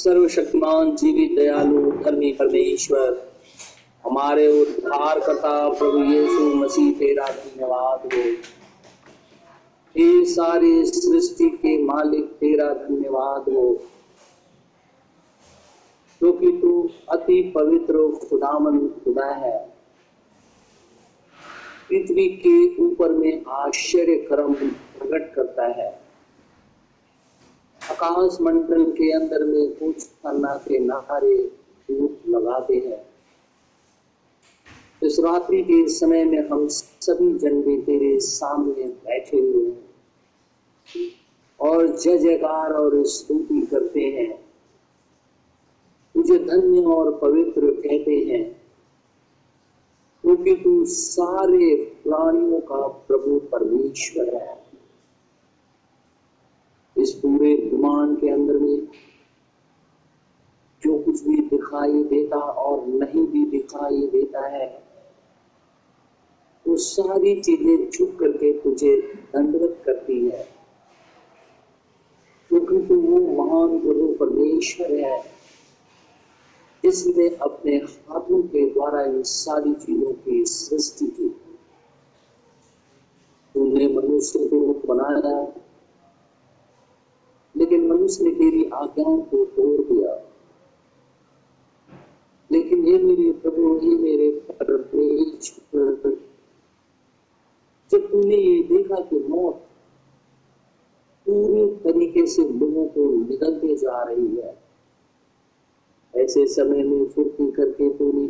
सर्वशक्तिमान जीवित, दयालु, धर्मी, परमेश्वर। हमारे उद्धार करता प्रभु यीशु मसीह तेरा धन्यवाद हो। ये सारी सृष्टि के मालिक, तेरा धन्यवाद हो। क्योंकि तो तू अति पवित्र खुदामन खुदा है। पृथ्वी के ऊपर में आश्चर्य कर्म प्रकट करता है। आकाश मंडल के अंदर में कुछ अन्ना के नारे लगाते हैं। इस रात्रि के समय में हम सभी जन भी तेरे सामने बैठे हुए हैं और जय जयकार और स्तुति करते हैं। तुझे धन्य और पवित्र कहते हैं, क्योंकि तू सारे प्राणियों का प्रभु परमेश्वर है। इस पूरे ब्रह्मांड के अंदर में जो कुछ भी दिखाई देता और नहीं भी दिखाई देता है, वो सारी चीज़ें झुक करके तुझे दंडवत करती है। क्योंकि तू वो महान गुरु परमेश्वर है इसने अपने हाथों के द्वारा इन सारी चीज़ों की सृष्टि की। तुमने मनुष्य को बनाया लेकिन मनुष्य ने तेरी आज्ञाओं को तोड़ दिया। लेकिन ये मेरे प्रभु, ये मेरे जब तूने ये देखा कि मौत पूरी तरीके से लोगों को निकलते जा रही है, ऐसे समय में फुर्ती करके तूने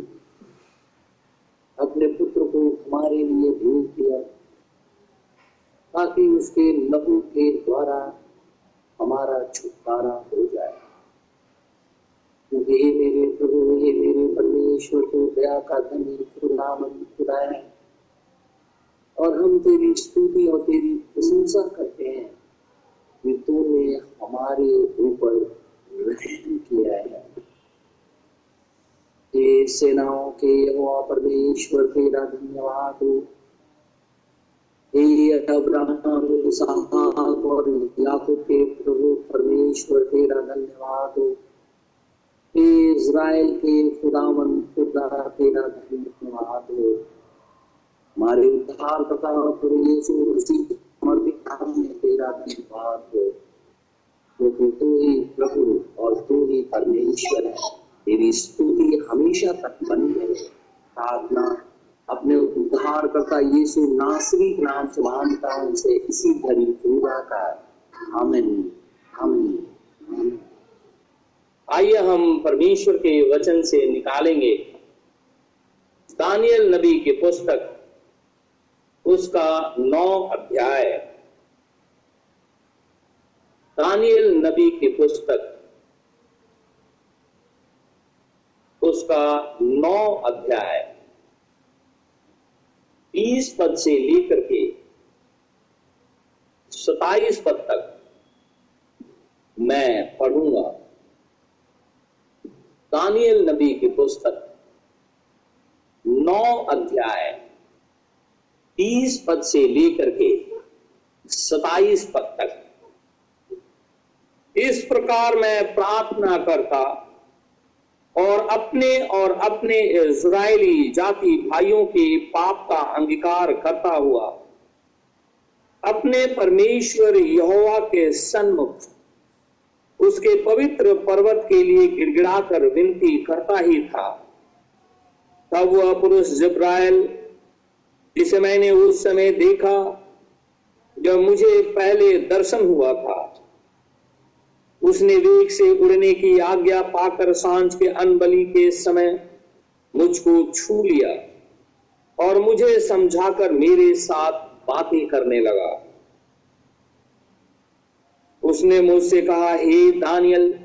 अपने पुत्र को हमारे लिए भेज दिया, ताकि उसके लघु के द्वारा हमारा छुटकारा हो जाए। क्योंकि ये मेरे प्रभु ये मेरे परमेश्वर को दया का धनी खुदामन खुदा है और हम तेरी स्तुति और तेरी प्रशंसा करते हैं। कि तूने हमारे ऊपर रहम किया है। ये सेनाओं के यहोवा परमेश्वर, तेरा धन्यवाद। हे अब्राहम, इसहाक और याकूब के प्रभु परमेश्वर, तेरा धन्यवाद। हो हे इज़राइल के खुदावन, खुदा तेरा धन्यवाद। हो हमारे उद्धार करता प्रभु यीशु मसीह समर्पित में तेरा धन्यवाद। हो क्योंकि तू ही प्रभु और तू ही परमेश्वर है। तेरी स्तुति हमेशा तक बनी रहे। प्रार्थना अपने उद्धार करता यीशु नासरी के नाम से मानता हूँ, उसे इसी घड़ी पूरा आमीन। आमीन। आइए हम परमेश्वर के वचन से निकालेंगे। दानियल नबी की पुस्तक, उसका नौ अध्याय। दानियल नबी की पुस्तक, उसका नौ अध्याय। बीस पद से लेकर के सताइस पद तक मैं पढ़ूँगा। दानियल नबी की पुस्तक, नौ अध्याय, तीस पद से लेकर के सताइस पद तक। इस प्रकार मैं प्रार्थना करता और अपने और अपने इज़राइली जाति भाइयों के पाप का अंगीकार करता हुआ, अपने परमेश्वर यहोवा के सन्मुख, उसके पवित्र पर्वत के लिए गिड़गिड़ाकर विनती करता ही था। तब वह पुरुष जब्राइल जिसे मैंने उस समय देखा, जब मुझे पहले दर्शन हुआ था उसने वेग से उड़ने की आज्ञा पाकर साँझ के अनबली के समय मुझको छू लिया और मुझे समझाकर मेरे साथ बातें करने लगा। उसने मुझसे कहा, हे दानियल,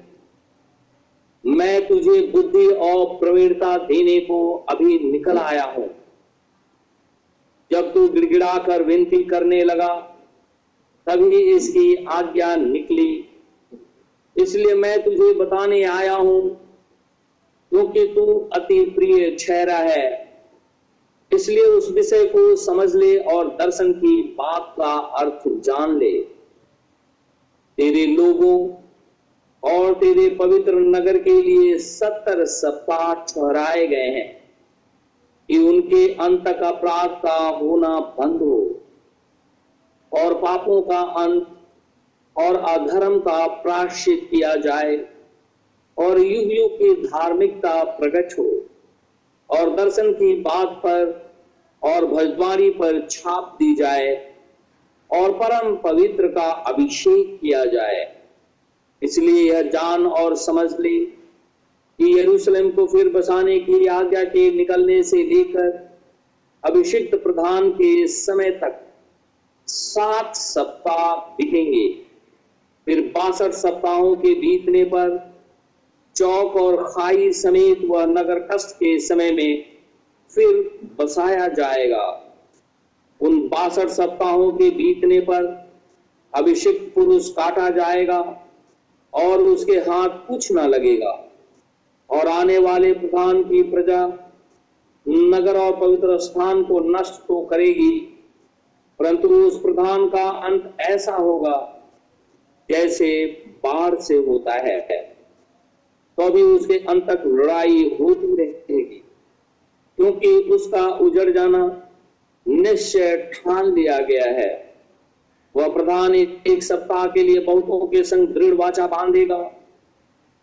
मैं तुझे बुद्धि और प्रवीणता देने को अभी निकल आया हूँ। जब तू गिड़गिड़ा कर विनती करने लगा, तभी इसकी आज्ञा निकली इसलिए मैं तुझे बताने आया हूँ, क्योंकि तू अति प्रिय ठहरा है। इसलिए उस विषय को समझ ले और दर्शन की बात का अर्थ जान ले। तेरे लोगों और तेरे पवित्र नगर के लिए सत्तर सप्ताह ठहराए गए हैं, कि उनके अंत का अपराध का होना बंद हो, और पापों का अंत और अधर्म का प्राश्चित किया जाए और युग युग की धार्मिकता प्रकट हो और दर्शन की बात पर और भजवारी पर छाप दी जाए और परम पवित्र का अभिषेक किया जाए। इसलिए यह जान और समझ ले कि यरूशलेम को फिर बसाने की आज्ञा के निकलने से लेकर अभिषिक्त प्रधान के समय तक सात सप्ताह बीतेंगे। फिर बासठ सप्ताहों के बीतने पर चौक और खाई समेत वह नगर कष्ट के समय में फिर बसाया जाएगा। उन बासठ सप्ताहों के बीतने पर अभिषिक्त पुरुष काटा जाएगा और उसके हाथ कुछ ना लगेगा। और आने वाले प्रधान की प्रजा नगर और पवित्र स्थान को नष्ट तो करेगी, परंतु उस प्रधान का अंत ऐसा होगा जैसे बाढ़ से होता है तो अभी उसके अंत तक लड़ाई होती रहेगी, क्योंकि उसका उजड़ जाना निश्चय ठान लिया गया है। वह प्रधान एक सप्ताह के लिए बहुतों के संग दृढ़ वाचा बांधेगा,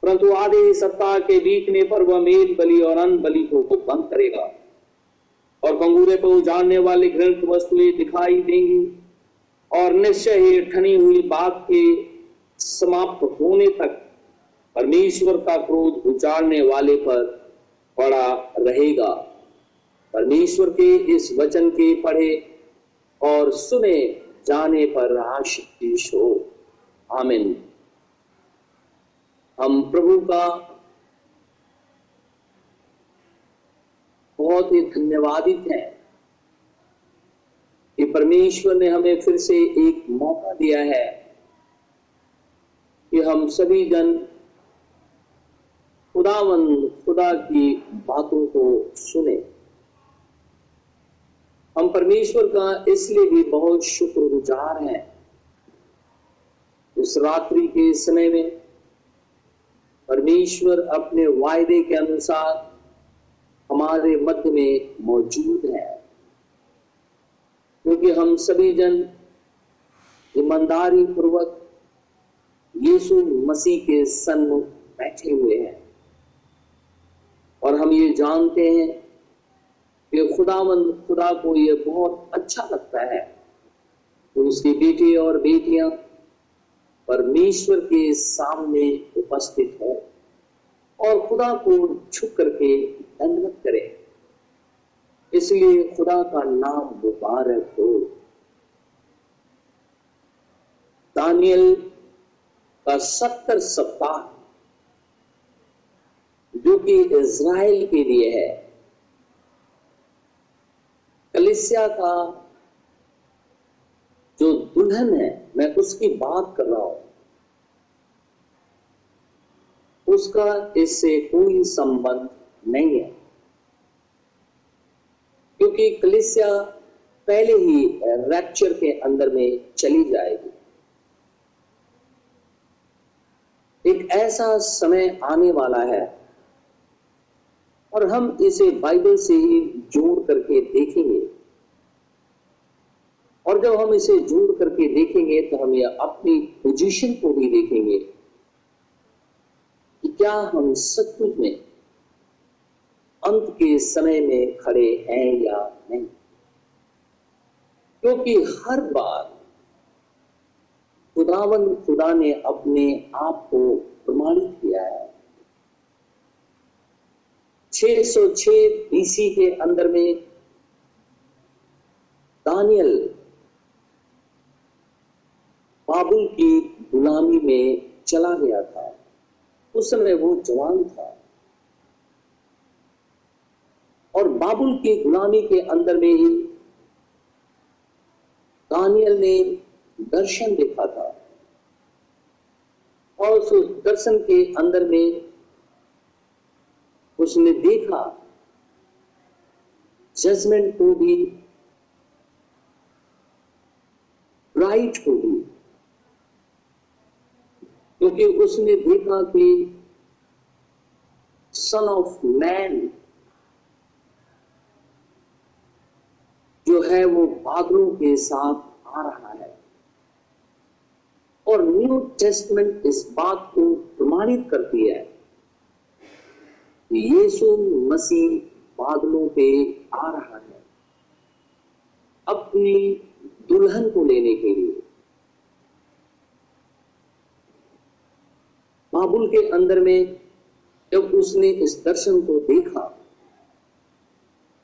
परंतु आधे सप्ताह के बीतने पर वह मेल बलि और अन्न बलि को बंद करेगा। और कंगूरे को उजाड़ने वाली ग्रंथ वस्तुएँ दिखाई देंगी, और निश्चय ही ठनी हुई बात के समाप्त होने तक परमेश्वर का क्रोध उचारने वाले पर पड़ा रहेगा। परमेश्वर के इस वचन के पढ़े और सुने जाने पर आशीष हो आमिन। हम प्रभु का बहुत ही धन्यवादित हैं कि परमेश्वर ने हमें फिर से एक मौका दिया है। कि हम सभी जन खुदावन खुदा की बातों को सुने। हम परमेश्वर का इसलिए भी बहुत शुक्रगुजार हैं। इस रात्रि के समय में परमेश्वर अपने वायदे के अनुसार हमारे मध्य में मौजूद है। क्योंकि हम सभी जन ईमानदारी पूर्वक यीशु मसीह के सन्मुख बैठे हुए हैं। और हम ये जानते हैं कि खुदावंद खुदा को ये बहुत अच्छा लगता है तो उसके बेटे और बेटियाँ परमेश्वर के सामने उपस्थित हो और खुदा को छुप करके दंडवत करें। इसलिए खुदा का नाम मुबारक हो। दानियल का सत्तर सप्ताह, जो कि इज़राइल के लिए है। कलिसिया का जो दुल्हन है, मैं उसकी बात कर रहा हूँ। उसका इससे कोई संबंध नहीं है। क्योंकि कलिसिया पहले ही रैप्चर के अंदर में चली जाएगी। एक ऐसा समय आने वाला है। और हम इसे बाइबल से ही जोड़ करके देखेंगे। और जब हम इसे जोड़ करके देखेंगे तो हम यह अपनी पोजीशन को भी देखेंगे कि क्या हम सचमुच में अंत के समय में खड़े हैं या नहीं। क्योंकि हर बार खुदावन, खुदा ने अपने आप को प्रमाणित किया है। 606 बीसी के अंदर में दानियल बाबुल की गुलामी में चला गया था। उस समय वो जवान था। और बाबुल की गुलामी के अंदर में ही दानियल ने दर्शन देखा था। और उस दर्शन के अंदर में उसने देखा जजमेंट को भी ब्राइट को भी। क्योंकि उसने देखा कि सन ऑफ़ मैन जो है वो बादलों के साथ आ रहा है। और न्यू टेस्टमेंट इस बात को प्रमाणित करती है यीशु मसीह बादलों पे आ रहा है अपनी दुल्हन को लेने के लिए। बाबुल के अंदर में जब उसने इस दर्शन को देखा,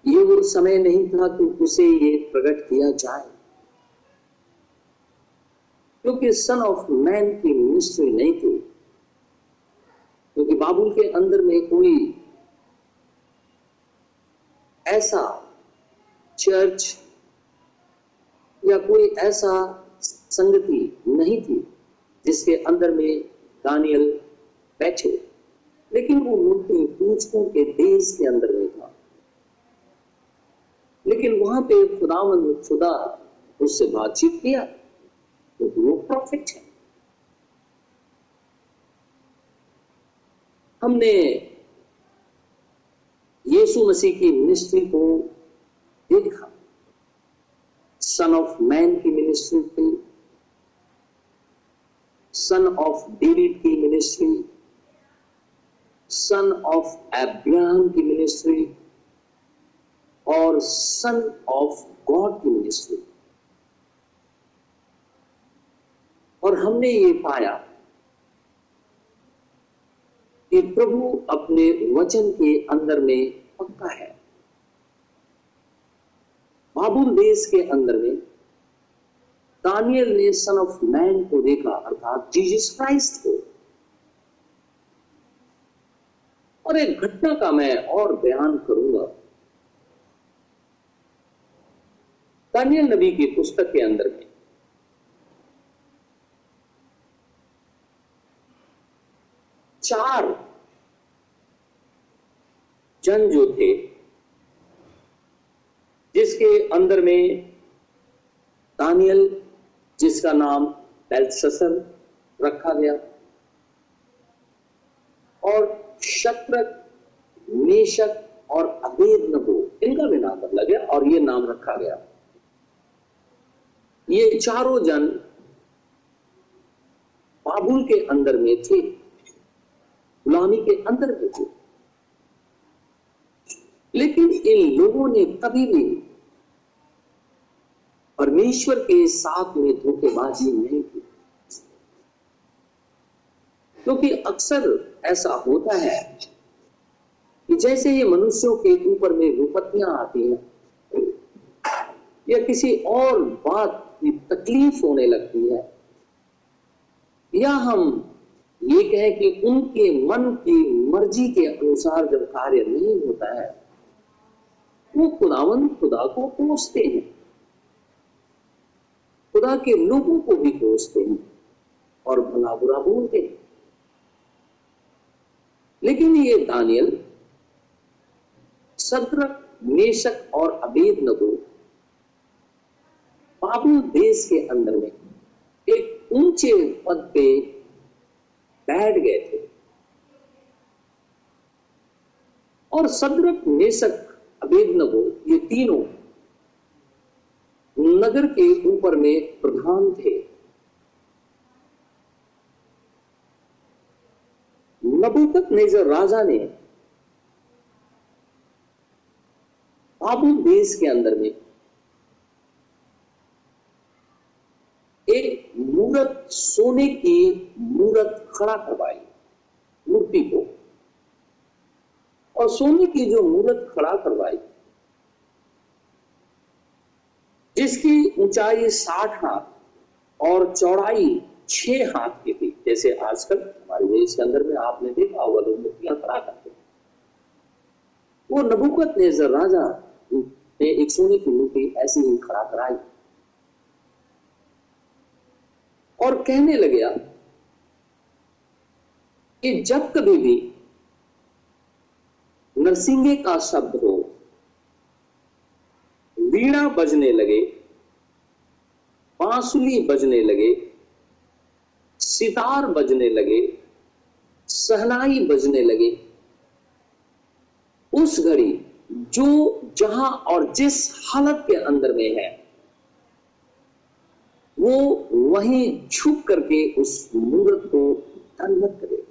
ये वो समय नहीं था कि उसे ये प्रकट किया जाए। क्योंकि सन ऑफ़ मैन की मिनिस्ट्री नहीं थी। क्योंकि बाबुल के अंदर में कोई ऐसा चर्च या कोई ऐसा संगति नहीं थी, जिसके अंदर में दानियल बैठे। लेकिन वो मूर्ति पूजकों के देश के अंदर में था। लेकिन वहाँ पे खुदावन खुदा उससे बातचीत किया। प्रॉफिट है। हमने यीशु मसीह की मिनिस्ट्री को देखा। सन ऑफ़ मैन की मिनिस्ट्री थी सन ऑफ़ डेविड की मिनिस्ट्री सन ऑफ़ एब्राहम की मिनिस्ट्री और सन ऑफ़ गॉड की मिनिस्ट्री और हमने ये पाया कि प्रभु अपने वचन के अंदर में पक्का है। बाबुल देश के अंदर में दानियल ने सन ऑफ़ मैन को देखा, अर्थात जीसस क्राइस्ट को। और एक घटना का मैं और बयान करूँगा। दानियल नबी की पुस्तक के अंदर में चार जन जो थे, जिसके अंदर में दानियल, जिसका नाम बेलससर रखा गया, और शत्रक मेशक और अबेद नबो इनका भी नाम बदला गया और ये नाम रखा गया। ये चारों जन बाबुल के अंदर में थे। गुलामी के अंदर थे। लेकिन इन लोगों ने कभी भी परमेश्वर के साथ में धोखेबाजी नहीं की। क्योंकि तो अक्सर ऐसा होता है कि जैसे ये मनुष्यों के ऊपर में विपत्तियाँ आती हैं, या किसी और बात की तकलीफ़ होने लगती है, या हम ये कहें कि उनके मन की मर्ज़ी के अनुसार जब कार्य नहीं होता है, वो खुदावन खुदा को कोसते हैं। खुदा के लोगों को भी कोसते हैं और भला बुरा बोलते हैं। लेकिन ये दानियल, सद्रक, मेशक और अबेद नगो बाबुल देश के अंदर में एक ऊँचे पद पे बैठ गए थे। और सदरक मेशक अबेद नगो ये तीनों नगर के ऊपर में प्रधान थे। नबूकत नेजर राजा ने बाबुल देश के अंदर में एक मूर्त सोने की मूर्त खड़ा करवाई, मूर्ति को। और सोने की जो मूर्त खड़ा करवाई, जिसकी ऊंचाई साठ हाथ और चौड़ाई छह हाथ की थी, जैसे आजकल हमारे देश के अंदर में आपने देखा होगा, लोग मूर्तियाँ खड़ा करते वो नबुकत ने राजा ने एक सोने की मूर्ति ऐसी ही खड़ा कराई। और कहने लगे कि जब कभी भी नरसिंह का शब्द हो वीणा बजने लगे बांसुली बजने लगे, सितार बजने लगे सहनाई बजने लगे, उस घड़ी जो जहाँ और जिस हालत के अंदर में है, वो वहीं झुक करके उस मूर्त को दंडवत करे।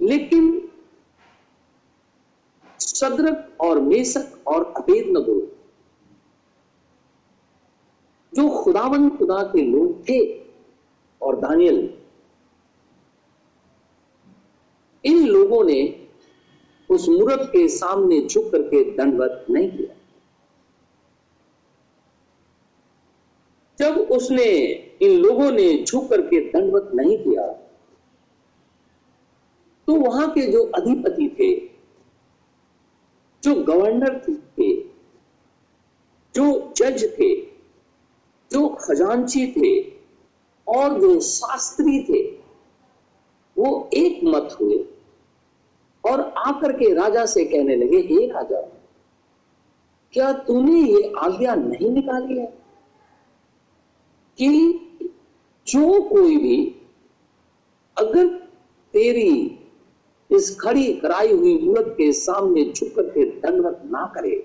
लेकिन सदरक और मेसक और अबेद नबो जो खुदावन खुदा के लोग थे और दानियल, इन लोगों ने उस मूर्त के सामने झुक करके दंडवत नहीं किया। जब उसने इन लोगों ने झुक करके दंडवत नहीं किया तो वहाँ के जो अधिपति थे, जो गवर्नर थे, जो जज थे, जो खजांची थे, और जो शास्त्री थे, वो एक मत हुए और आकर के राजा से कहने लगे, हे राजा, क्या तूने ये आज्ञा नहीं निकाली है? कि जो कोई भी अगर तेरी इस खड़ी कराई हुई मूर्त के सामने झुक करके दंडवत ना करे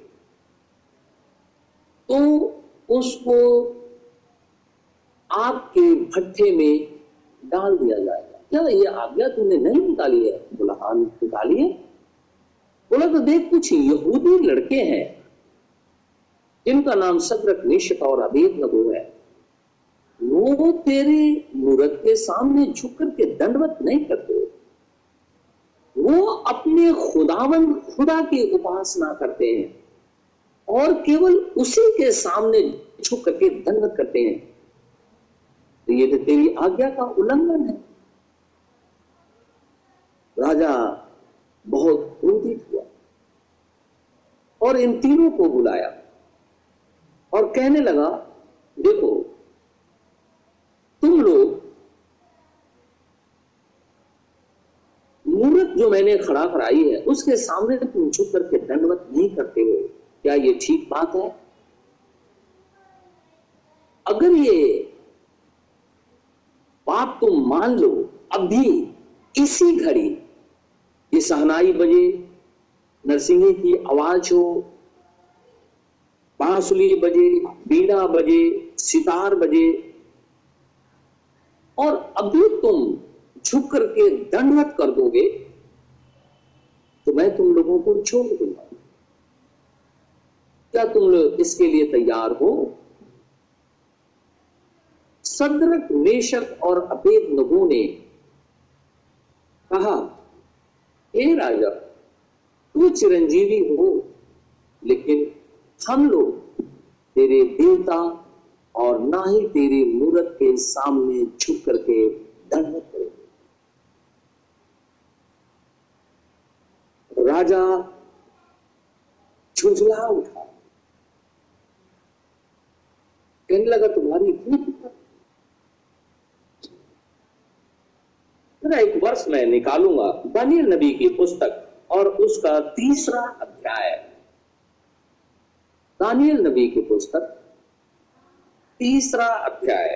तो उसको आपके भट्ठे में डाल दिया जाएगा। क्या ये आज्ञा तुमने नहीं निकाली है? बोला हाँ निकाली है। बोला तो देख, कुछ यहूदी लड़के हैं, जिनका नाम सदरक निश्चित और अभेद नगो है। वो तेरे मूर्त के सामने झुक करके दंडवत नहीं करते। वो अपने खुदावन, खुदा की उपासना करते हैं और केवल उसी के सामने झुक करके दंडवत करते हैं। तो ये तो तेरी आज्ञा का उल्लंघन है। राजा बहुत क्रोधित हुआ और इन तीनों को बुलाया और कहने लगा, देखो तुम लोग मूर्त जो मैंने खड़ा कराई है, उसके सामने तुम झुक करके दंडवत नहीं करते हो। क्या ये ठीक बात है? अगर ये बात तुम मान लो अभी इसी घड़ी ये सहनाई बजे, नरसिंह की आवाज़ हो, बांसुली बजे, बीड़ा बजे, सितार बजे और अभी तुम झुक करके दंडवत कर दोगे तो मैं तुम लोगों को छोड़ दूँगा। क्या तुम लोग इसके लिए तैयार हो? सदरक मेशक और अपेद नगो ने कहा, हे राजा, तू चिरंजीवी हो, लेकिन हम लोग तेरे देवता और ना ही तेरी मूर्त के सामने झुक करके दंडवत करेंगे राजा झुंझला उठा। कहने लगा, तुम्हारी इतनी फ़िक्र? एक वर्ष मैं निकालूँगा दानियल नबी की पुस्तक और उसका तीसरा अध्याय। दानियल नबी की पुस्तक तीसरा अध्याय।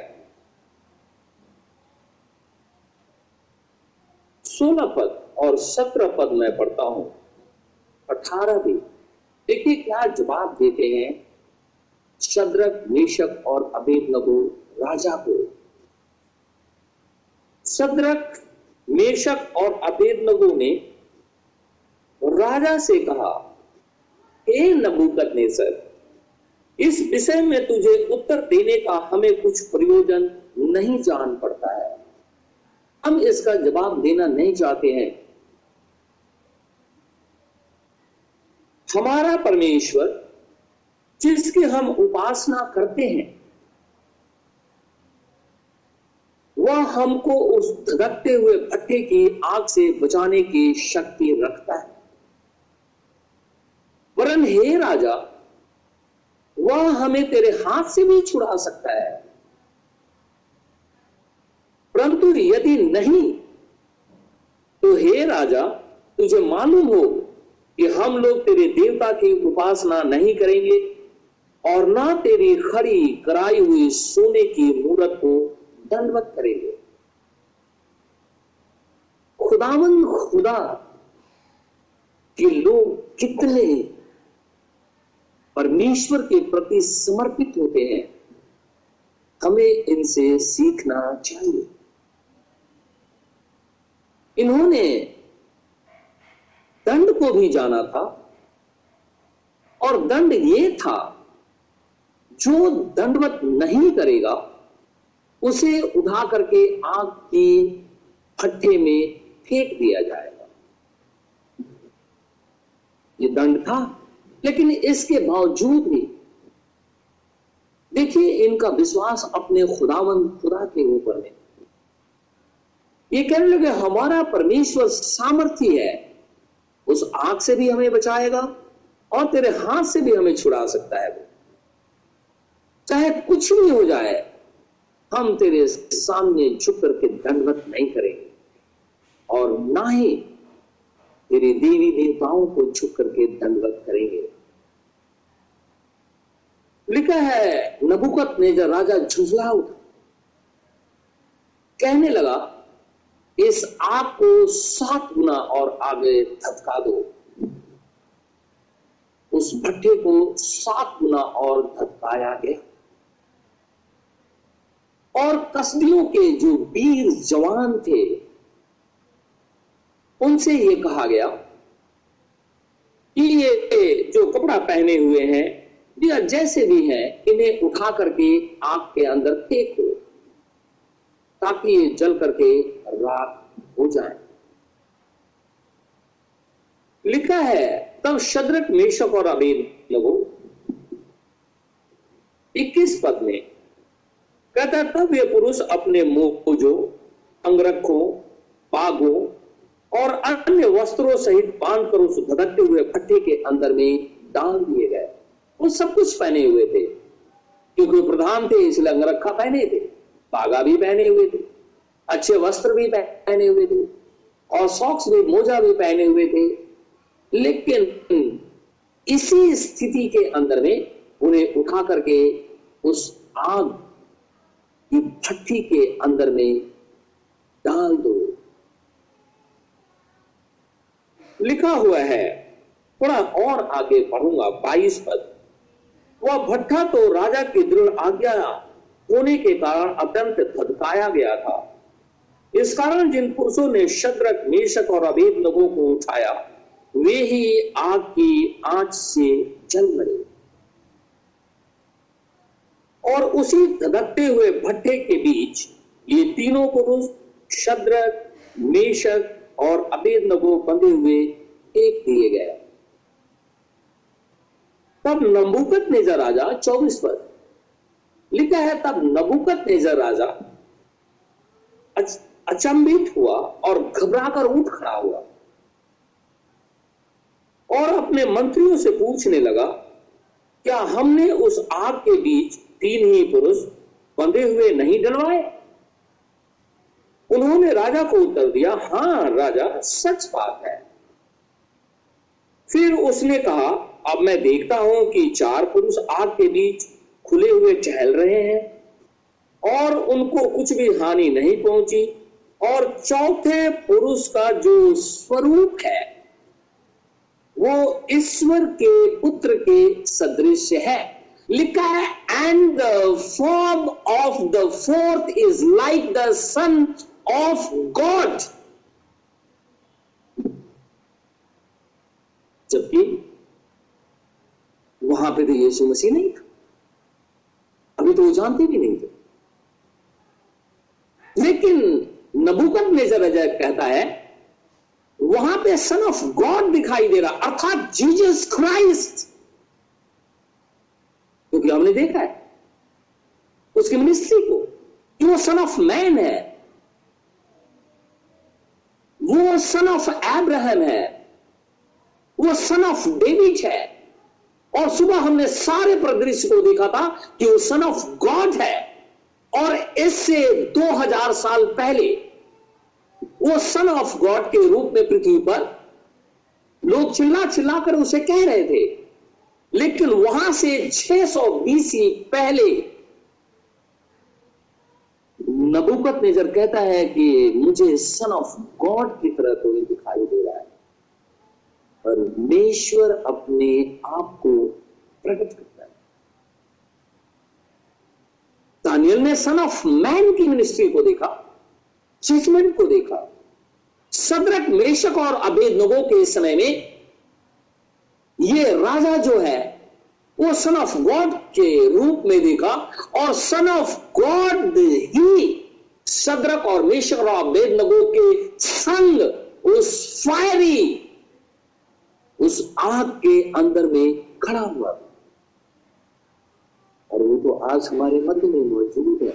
सोलह पद और सत्रह पद में पढ़ता हूँ। अठारह भी। देखिए क्या जवाब देते हैं शद्रक, मेशक और अबेद नगो राजा को। सदरक मेशक और अबेद नगो ने राजा से कहा, हे ने सर इस विषय में तुझे उत्तर देने का हमें कुछ प्रयोजन नहीं जान पड़ता है। हम इसका जवाब देना नहीं चाहते हैं। हमारा परमेश्वर, जिसकी हम उपासना करते हैं, वह हमको उस धड़कते हुए भट्टे की आग से बचाने की शक्ति रखता है। वरन हे राजा वह हमें तेरे हाथ से भी छुड़ा सकता है। परंतु यदि नहीं तो हे राजा, तुझे मालूम हो कि हम लोग तेरे देवता की उपासना नहीं करेंगे और ना तेरी खड़ी कराई हुई सोने की मूर्त को दंडवत करेंगे। खुदावन खुदा के लोग कितने परमेश्वर के प्रति समर्पित होते हैं, हमें इनसे सीखना चाहिए। इन्होंने दंड को भी जाना था, और दंड ये था, जो दंडवत नहीं करेगा, उसे उठा करके आग की फट्टे में फेंक दिया जाएगा। ये दंड था लेकिन इसके बावजूद भी, देखिए इनका विश्वास अपने खुदावन खुदा के ऊपर में ये कहने लगे, हमारा परमेश्वर सामर्थ्य है, उस आग से भी हमें बचाएगा और तेरे हाथ से भी हमें छुड़ा सकता है वो। चाहे कुछ भी हो जाए, हम तेरे सामने झुक करके दंडवत नहीं करेंगे और ना ही तेरे देवी देवताओं को झुक करके दंडवत करेंगे। लिखा है, नबुकत ने जब राजा झुझला उठा, कहने लगा, इस आग को सात गुना और आगे धधका दो। उस भट्टे को सात गुना और धधकाया गया। और कस्बियों के जो वीर जवान थे, उनसे ये कहा गया कि ये जो कपड़ा पहने हुए हैं या जैसे भी है, इन्हें उठा करके आग के अंदर फेंक फेंको ताकि ये जल करके राख हो जाए। लिखा है, तब शद्रक, मेशक और अबेद लगो। 21 पद में, कहता तब ये पुरुष अपने मोजो अंगरखों, बागों और अन्य वस्त्रों सहित बाँध कर उस धड़कते हुए भट्टे के अंदर में डाल दिए गए। वो सब कुछ पहने हुए थे। क्योंकि प्रधान थे, इसलिए अंगरखा पहने थे, बागा भी पहने हुए थे, अच्छे वस्त्र भी पहने हुए थे, और सॉक्स भी, मोजा भी पहने हुए थे। लेकिन इसी स्थिति के अंदर में उन्हें उठा करके उस आग की भट्टी के अंदर में डाल दो। लिखा हुआ है, थोड़ा और आगे पढ़ूँगा, बाईस पद। वह भट्ठा तो राजा की दृढ़ आज्ञा होने के कारण अत्यंत धधकाया गया था। इस कारण जिन पुरुषों ने शत्रक, मेषक और अभेद लोगों को उठाया, वे ही आग की आँच से जल मरे। और उसी धधकते हुए भट्टे के बीच ये तीनों पुरुष शद्रक मेषक और अभेद नगो बंधे हुए एक दिए गए। तब नबुकत नेजर राजा चौबीस पद लिखा है, तब नबुकत नेजर राजा अचंभित हुआ और घबराकर उठ खड़ा हुआ और अपने मंत्रियों से पूछने लगा, क्या हमने उस आग के बीच तीन ही पुरुष बंधे हुए नहीं डलवाए? उन्होंने राजा को उत्तर दिया, हाँ राजा, सच बात है। फिर उसने कहा अब मैं देखता हूँ कि चार पुरुष आग के बीच खुले हुए टहल रहे हैं और उनको कुछ भी हानि नहीं पहुँची और चौथे पुरुष का जो स्वरूप है, वो ईश्वर के पुत्र के सदृश है। लिखा है and the form of the fourth is like the son of God जबकि वहाँ पे तो यीशु मसीह नहीं था। अभी तो वो जानते भी नहीं थे। लेकिन नबुकत नेजर कहता है, वहाँ पे सन ऑफ़ गॉड दिखाई दे रहा, अर्थात जीजस क्राइस्ट क्योंकि हमने देखा है, उसकी मिनिस्ट्री को, कि वो सन ऑफ़ मैन है। वो सन ऑफ़ एब्राहम है। वो सन ऑफ़ डेविड है। और सुबह हमने सारे परिदृश्य को देखा था कि वो सन ऑफ़ गॉड है। और इससे 2000 साल पहले वो सन ऑफ़ गॉड के रूप में पृथ्वी पर लोग चिल्ला चिल्ला कर उसे कह रहे थे। लेकिन वहाँ से 600 बीसी पहले नबुकत नेजर कहता है कि मुझे सन ऑफ़ गॉड की तरह है परमेश्वर अपने आप को प्रकट करता है। दानियल ने सन ऑफ़ मैन की मिनिस्ट्री को देखा जजमेंट को देखा, सदरक, मेशक और अबेद नगो के समय में ये राजा जो है, वो सन ऑफ़ गॉड के रूप में देखा और सन ऑफ़ गॉड ही सदरक और मेशक और अबेद नगो के संग उस फायरी उस आग के अंदर में खड़ा हुआ और वो तो आज हमारे मध्य में मौजूद है।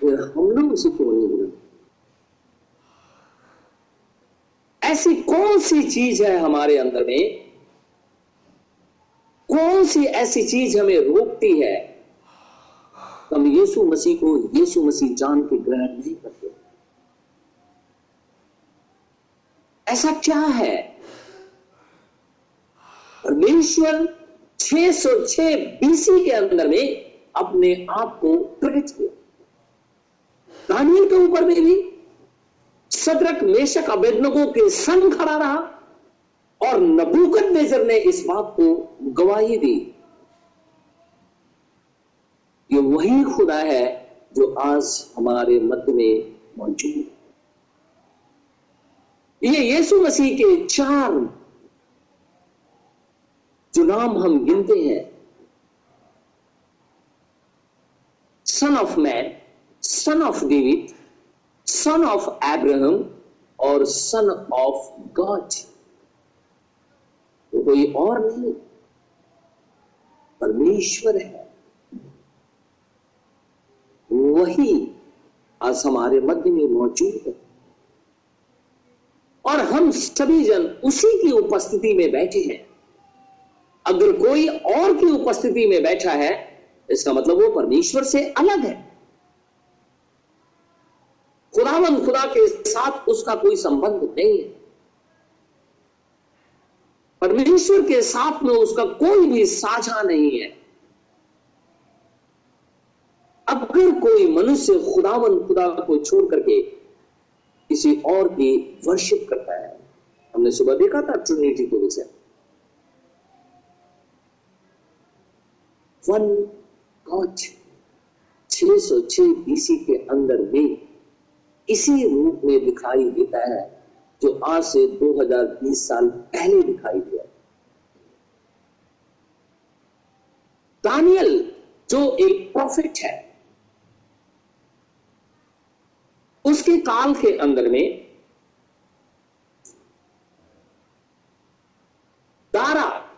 फिर हम लोग उसे क्यों नहीं मिलते ऐसी कौन सी चीज़ है हमारे अंदर में? कौन सी ऐसी चीज़ हमें रोकती है? हम यीशु मसीह को यीशु मसीह जान के ग्रहण नहीं करते। ऐसा क्या है? परमेश्वर 606 बीसी के अंदर में अपने आप को प्रकट किया। दानियल के ऊपर में भी सदरक, मेशक, अबेदनगो के संग खड़ा रहा और नबूकत नेजर ने इस बात को गवाही दी। ये वही खुदा है जो आज हमारे मध्य में मौजूद है। ये यीशु मसीह के चार नाम हम गिनते हैं son of man son of David son of Abraham और सन ऑफ़ गॉड तो कोई और नहीं, परमेश्वर है। वही आज हमारे मध्य में मौजूद है। और हम सभी जन उसी की उपस्थिति में बैठे हैं। अगर कोई और की उपस्थिति में बैठा है, इसका मतलब वो परमेश्वर से अलग है। खुदावन खुदा के साथ उसका कोई संबंध नहीं है। परमेश्वर के साथ में उसका कोई भी साझा नहीं है। अगर कोई मनुष्य खुदावन खुदा को छोड़ करके किसी और की वर्शिप करता है, हमने सुबह देखा था ट्रिनिटी को विषय वन गॉड 606 बीसी के अंदर में इसी रूप में दिखाई देता है जो आज से 2020 साल पहले दिखाई दिया। दानियल, जो एक प्रॉफिट है, उसके काल के अंदर में दारा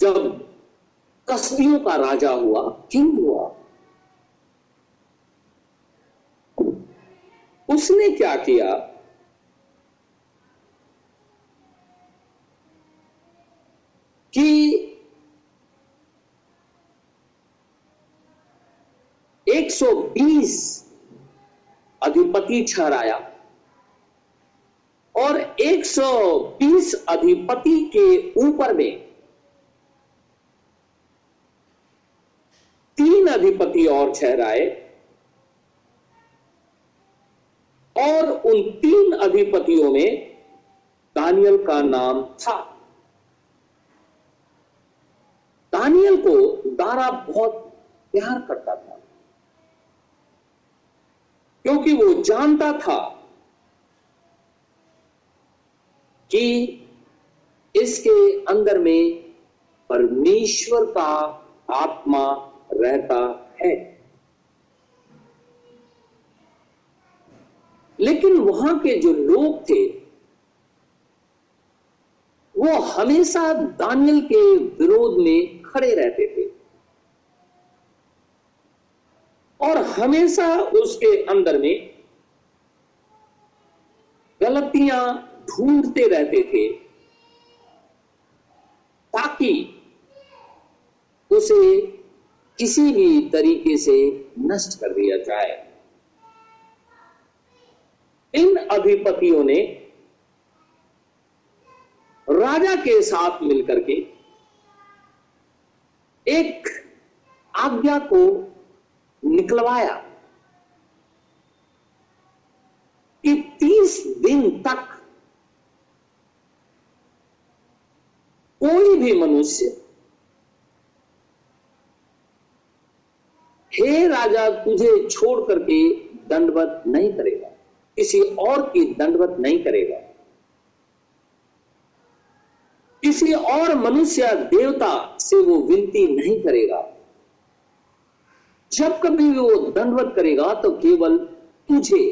जब कसबियों का राजा हुआ किंग हुआ? उसने क्या किया? कि एक सौ बीस अधिपति ठहराया और 120 अधिपति के ऊपर में तीन अधिपति और ठहराए और उन तीन अधिपतियों में दानियल का नाम था। दानियल को दारा बहुत प्यार करता था, क्योंकि वो जानता था कि इसके अंदर में परमेश्वर का आत्मा रहता है। लेकिन वहाँ के जो लोग थे, वो हमेशा दानियल के विरोध में खड़े रहते थे। और हमेशा उसके अंदर में गलतियाँ ढूंढते रहते थे, ताकि उसे किसी भी तरीके से नष्ट कर दिया जाए। इन अधिपतियों ने राजा के साथ मिलकर के एक आज्ञा को निकलवाया कि तीस दिन तक कोई भी मनुष्य हे राजा, तुझे छोड़ करके दंडवत नहीं करेगा। किसी और की दंडवत नहीं करेगा। किसी और मनुष्य देवता से वो विनती नहीं करेगा। जब कभी वो दंडवत करेगा तो केवल तुझे।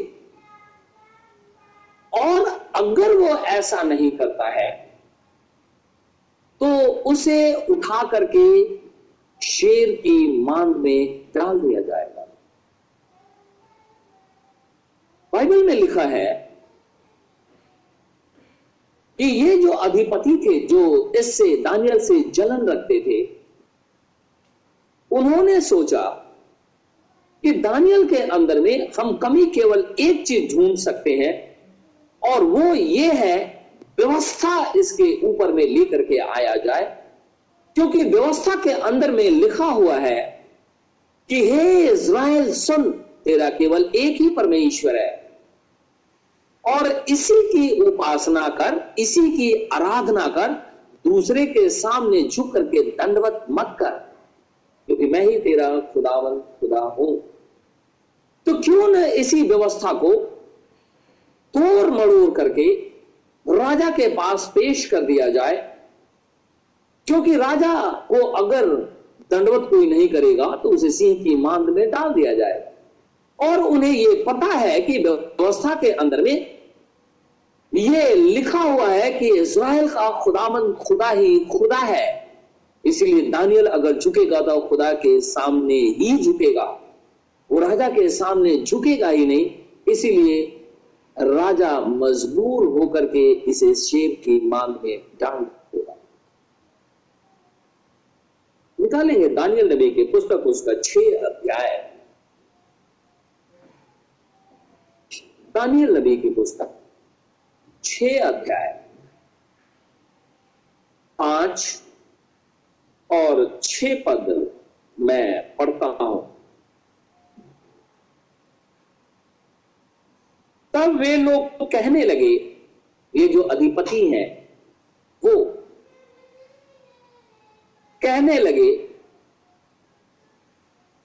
और अगर वो ऐसा नहीं करता है तो उसे उठा करके शेर की मांग में डाल दिया जाएगा। बाइबल में लिखा है कि ये जो अधिपति थे, जो इससे, दानियल से जलन रखते थे, उन्होंने सोचा कि दानियल के अंदर में हम कमी केवल एक चीज़ ढूंढ सकते हैं, और वो ये है, व्यवस्था इसके ऊपर में लेकर के आया जाए क्योंकि व्यवस्था के अंदर में लिखा हुआ है कि हे इज़राइल, सुन, तेरा केवल एक ही परमेश्वर है। और इसी की उपासना कर, इसी की आराधना कर, दूसरे के सामने झुक करके दंडवत मत कर, क्योंकि मैं ही तेरा खुदावन, खुदा हूँ। तो क्यों न इसी व्यवस्था को तोड़ मड़ोड़ करके राजा के पास पेश कर दिया जाए क्योंकि राजा को अगर दंडवत कोई नहीं करेगा तो उसे सिंह की मांद में डाल दिया जाएगा। और उन्हें यह पता है कि व्यवस्था के अंदर में यह लिखा हुआ है कि इज़राइल का खुदामंद खुदा ही खुदा है। इसीलिए दानियल अगर झुकेगा तो खुदा के सामने ही झुकेगा। वो राजा के सामने झुकेगा ही नहीं। इसीलिए राजा मजबूर होकर के इसे शेर की मांग में डाल देगा निकालेंगे। दानियल नबी के पुस्तक, उसका छह अध्याय। दानियल नबी की पुस्तक, छह अध्याय। पाँच और छह पद मैं पढ़ता हूँ। तब वे लोग कहने लगे, ये जो अधिपति हैं, वो कहने लगे,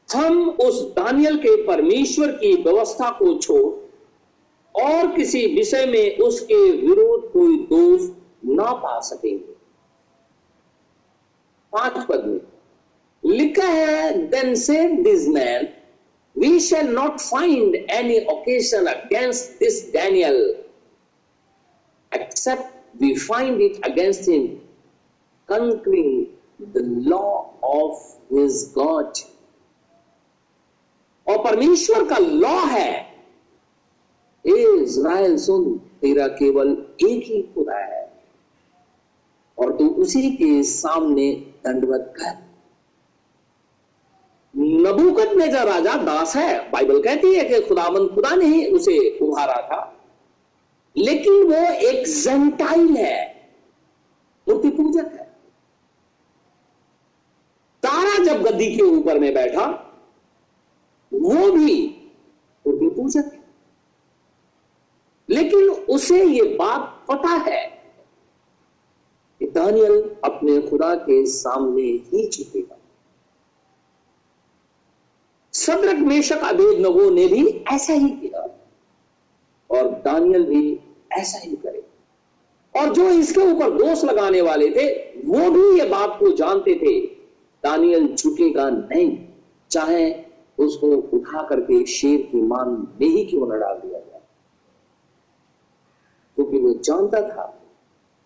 हम उस दानियल के परमेश्वर की व्यवस्था को छोड़ और किसी विषय में उसके विरोध कोई दोष ना पा सकेंगे। पाँच पद में, लिखा है then save this man we shall not find any occasion against this Daniel except we find it against him concerning the law of his God. और परमेश्वर का लॉ है। इज़राइल, सुन, तेरा केवल एक ही खुदा है। और तू उसी के सामने दंडवत कर। नबूकत जो राजा दास है। बाइबल कहती है कि खुदाबंद खुदा ने ही उसे उभारा था। लेकिन वो एक जेंटाइल है। मूर्ति पूजक है तारा जब गद्दी के ऊपर में बैठा, वो भी मूर्ति पूजक है। लेकिन उसे ये बात पता है कि दानियल अपने खुदा के सामने ही झुकेगा सदरक, मेशक अभेद नगो ने भी ऐसा ही किया और दानियल भी ऐसा ही करे। और जो इसके ऊपर दोष लगाने वाले थे, वो भी ये बात को जानते थे दानियल झुकेगा नहीं। चाहे उसको उठा करके शेर की मान में ही क्यों न डाल दिया जाए। क्योंकि वो जानता था,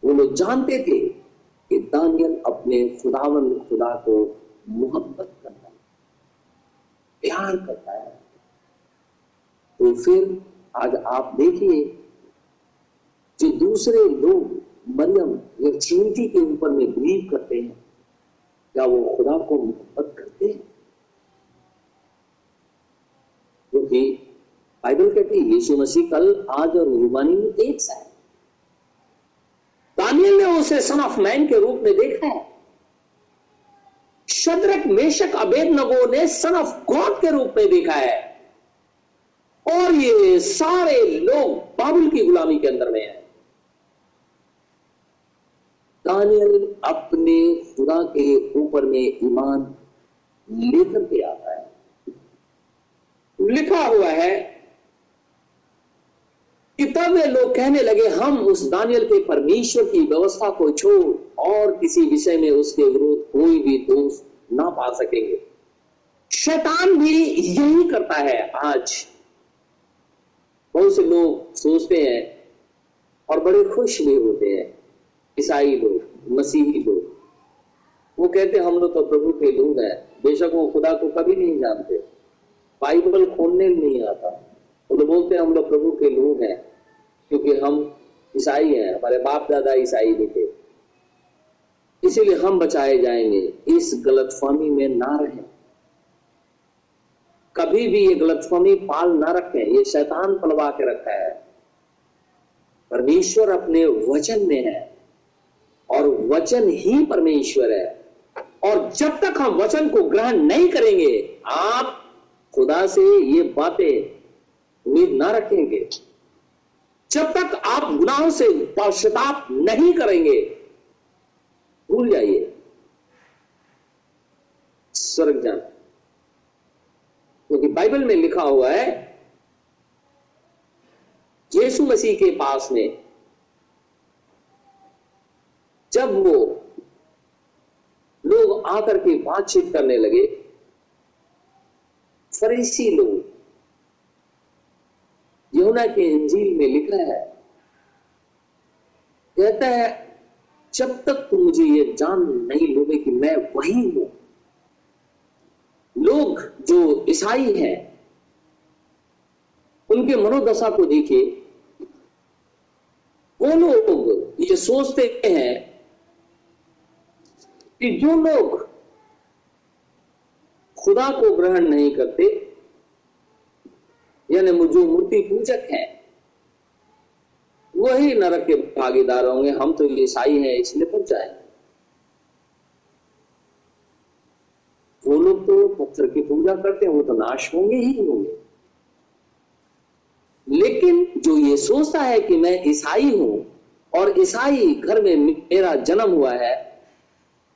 वो लोग जानते थे कि दानियल अपने खुदावन खुदा को मोहब्बत करता है, प्यार करता है। तो फिर आज आप देखिए जो दूसरे लोग मरियम या ट्रिनिटी के ऊपर में बिलीव करते हैं। क्या वो खुदा को मोहब्बत करते हैं क्योंकि बाइबल कहती है, यीशु मसीह कल आज और रुबानी में एक सा है। दानियल ने उसे सन ऑफ़ मैन के रूप में देखा है। शद्रक, मेशक अबेदनगो ने सन ऑफ़ गॉड के रूप में देखा है। और ये सारे लोग बाबुल की गुलामी के अंदर में है। दानियल अपने खुदा के ऊपर में ईमान लेकर के आता है। लिखा हुआ है कि तब वे लोग कहने लगे, हम उस दानियल के परमेश्वर की व्यवस्था को छोड़ और किसी विषय में उसके विरोध कोई भी दोष ना पा सकेंगे। शैतान भी यही करता है आज। बहुत से लोग सोचते हैं और बड़े खुश भी होते हैं। ईसाई लोग, मसीही लोग। वो कहते, हम लोग तो प्रभु के लोग हैं। बेशक वो खुदा को कभी नहीं जानते। बाइबल खोलने नहीं आता। वो लोग बोलते, हम लोग प्रभु के लोग हैं, क्योंकि हम ईसाई हैं। हमारे बाप दादा ईसाई भी थे। इसीलिए हम बचाए जाएँगे। इस गलतफहमी में ना रहें। कभी भी ये गलतफहमी पाल ना रखें। ये शैतान पलवा के रखा है। परमेश्वर अपने वचन में है। और वचन ही परमेश्वर है। और जब तक हम वचन को ग्रहण नहीं करेंगे, आप खुदा से ये बातें उम्मीद ना रखेंगे। जब तक आप गुनाहों से पश्चाताप नहीं करेंगे, भूल जाइए। स्वर्ग जाना। क्योंकि तो बाइबल में लिखा हुआ है, यीशु मसीह के पास में जब वो लोग आकर के बातचीत करने लगे, फरीसी लोग यमुना के इंजील में लिखा है, कहता है, जब तक तुम मुझे ये जान नहीं लोगे कि मैं वही हूँ, लोग जो ईसाई हैं, उनके मनोदशा को देखिए, वो लोग ये सोचते हैं कि जो लोग खुदा को ग्रहण नहीं करते, यानी जो मूर्ति पूजक हैं, वही नरक के भागीदार होंगे। हम तो ईसाई हैं, इसलिए बच जाएँगे। वो लोग तो पत्थर की पूजा करते हैं, वो तो नाश होंगे ही होंगे। लेकिन जो ये सोचता है कि मैं ईसाई हूँ और ईसाई घर में मेरा जन्म हुआ है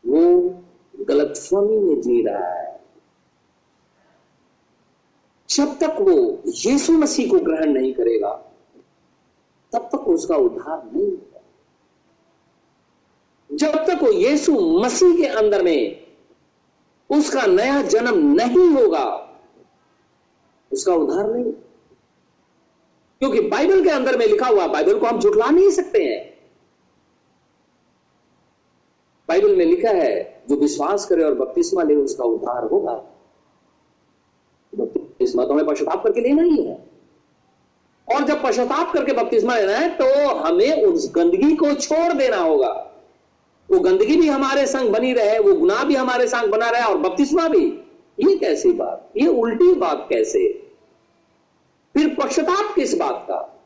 वो गलतफहमी में जी रहा है। जब तक वो यीशु मसीह को ग्रहण नहीं करेगा, तब तक उसका उद्धार नहीं होगा। जब तक वो यीशु मसीह के अंदर में उसका नया जन्म नहीं होगा, उसका उद्धार नहीं क्योंकि बाइबल के अंदर में लिखा हुआ, बाइबल को हम झुटला नहीं सकते हैं। बाइबल में लिखा है, जो विश्वास करे और बपतिस्मा ले, उसका उद्धार होगा। बपतिस्मा तो हमें पश्चाताप करके लेना ही है। और जब पश्चाताप करके बपतिस्मा लेना है तो हमें उस गंदगी को छोड़ देना होगा। वो गंदगी भी हमारे संग बनी रहे, वो गुनाह भी हमारे संग बना रहे और बपतिस्मा भी। ये कैसी बात? ये उल्टी बात कैसे? फिर पश्चाताप किस बात का?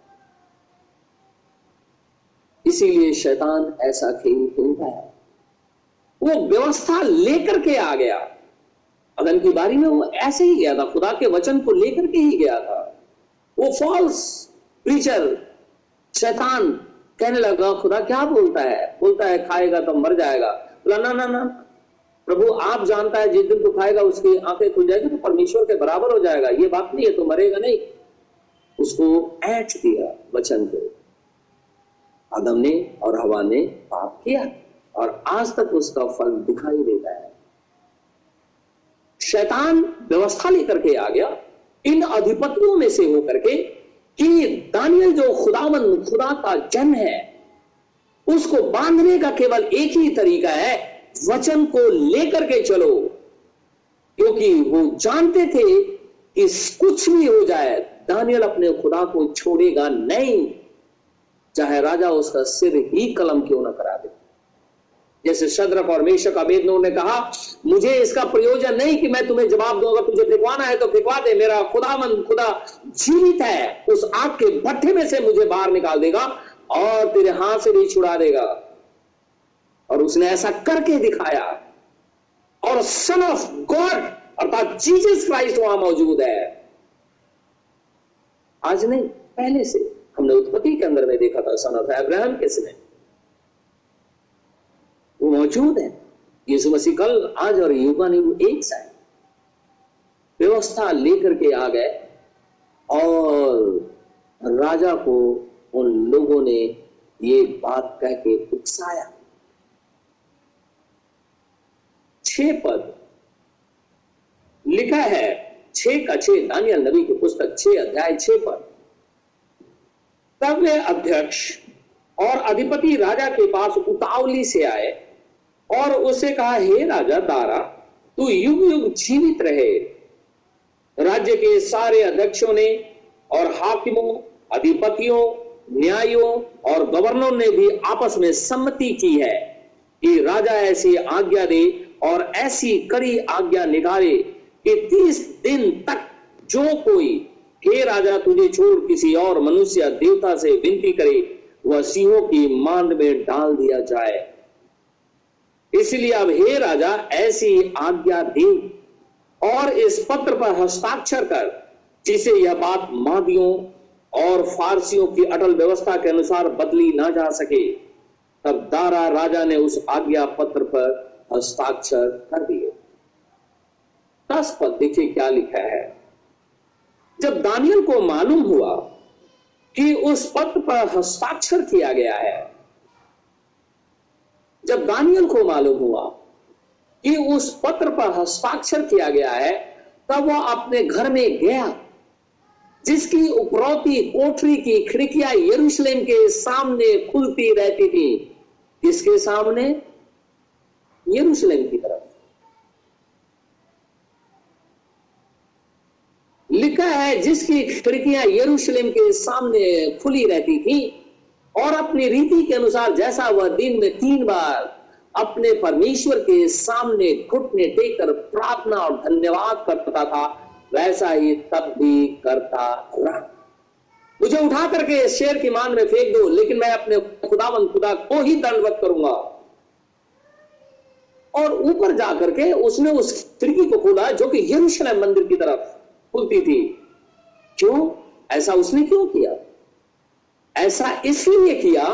इसीलिए शैतान ऐसा खेल खेलता है। वो व्यवस्था लेकर के आ गया। अदन की बारी में वो ऐसे ही गया था, खुदा के वचन को लेकर के ही गया था। वो फॉल्स प्रीचर शैतान कहने लगा, खुदा क्या बोलता है? बोलता है, खाएगा तो मर जाएगा। बोला ना ना ना। प्रभु, आप जानता है, जिस दिन तो खाएगा, उसकी आँखें खुल जाएगी तो परमेश्वर के बराबर हो जाएगा। ये बात नहीं है तो मरेगा नहीं। उसको ऐठ दिया वचन को। आदम ने और हवा ने पाप किया। और आज तक उसका फल दिखाई देता है। शैतान व्यवस्था लेकर के आ गया। इन अधिपतियों में से होकर के कि दानियल जो खुदावन, खुदा का जन है, उसको बांधने का केवल एक ही तरीका है, वचन को लेकर के चलो। क्योंकि वो जानते थे कि कुछ भी हो जाए, दानियल अपने खुदा को छोड़ेगा नहीं। चाहे राजा उसका सिर ही कलम क्यों ना करा दे। जैसे शद्रक और मेशक अबेदनो ने कहा, मुझे इसका प्रयोजन नहीं कि मैं तुम्हें जवाब दूँगा तुझे फिकवाना है तो फिकवा दे। मेरा खुदावन खुदा जीवित है। उस आग के भट्ठे में से मुझे बाहर निकाल देगा और तेरे हाथ से भी छुड़ा देगा। और उसने ऐसा करके दिखाया। और सन ऑफ़ गॉड अर्थात जीसस क्राइस्ट वहाँ मौजूद है। आज नहीं, पहले से हमने उत्पत्ति के अंदर में देखा था सन ऑफ़ अब्राहम किसने मौजूद है। यीशु मसीह कल, आज और युवा ने वो एक सा व्यवस्था लेकर के आ गए और राजा को उन लोगों ने ये बात कह के उकसाया। छह पद। लिखा है, छह का छह दानियल नबी की पुस्तक, छह अध्याय, छह पद। तब वे अध्यक्ष और अधिपति राजा के पास उतावली से आए। और उसे कहा, हे राजा, दारा, तू युग युग जीवित रहे। राज्य के सारे अध्यक्षों ने और हाकिमों, अधिपतियों न्यायों और गवर्नरों ने भी आपस में सम्मति की है कि राजा ऐसी आज्ञा दे और ऐसी कड़ी आज्ञा निकाले कि तीस दिन तक जो कोई, हे राजा, तुझे छोड़ किसी और मनुष्य देवता से विनती करे, वह सिंहों की मांद में डाल दिया जाए। इसलिए अब हे राजा, ऐसी आज्ञा दी और इस पत्र पर हस्ताक्षर कर, जिसे यह बात मादियों और फारसियों की अटल व्यवस्था के अनुसार बदली ना जा सके, तब दारा राजा ने उस आज्ञा पत्र पर हस्ताक्षर कर दिए। दस पद, देखिए क्या लिखा है। जब दानियल को मालूम हुआ कि उस पत्र पर हस्ताक्षर किया गया है जब दानियल को मालूम हुआ कि उस पत्र पर हस्ताक्षर किया गया है, तब वह अपने घर में गया, जिसकी उपरौती कोठरी की खिड़कियाँ यरूशलेम के सामने खुलती रहती थी। किसके सामने? यरूशलेम की तरफ़। लिखा है, जिसकी खिड़कियाँ यरूशलेम के सामने खुली रहती थी और अपनी रीति के अनुसार जैसा वह दिन में तीन बार अपने परमेश्वर के सामने घुटने टेकर प्रार्थना और धन्यवाद करता था, वैसा ही तब भी करता रहा। मुझे उठा करके शेर की मान में फेंक दो, लेकिन मैं अपने खुदावन खुदा को ही दंडवत करूँगा। और ऊपर जाकर के उसने उस खिड़की को खोला जो कि यरूशलेम मंदिर की तरफ़ खुलती थी। क्यों? ऐसा उसने क्यों किया? ऐसा इसलिए किया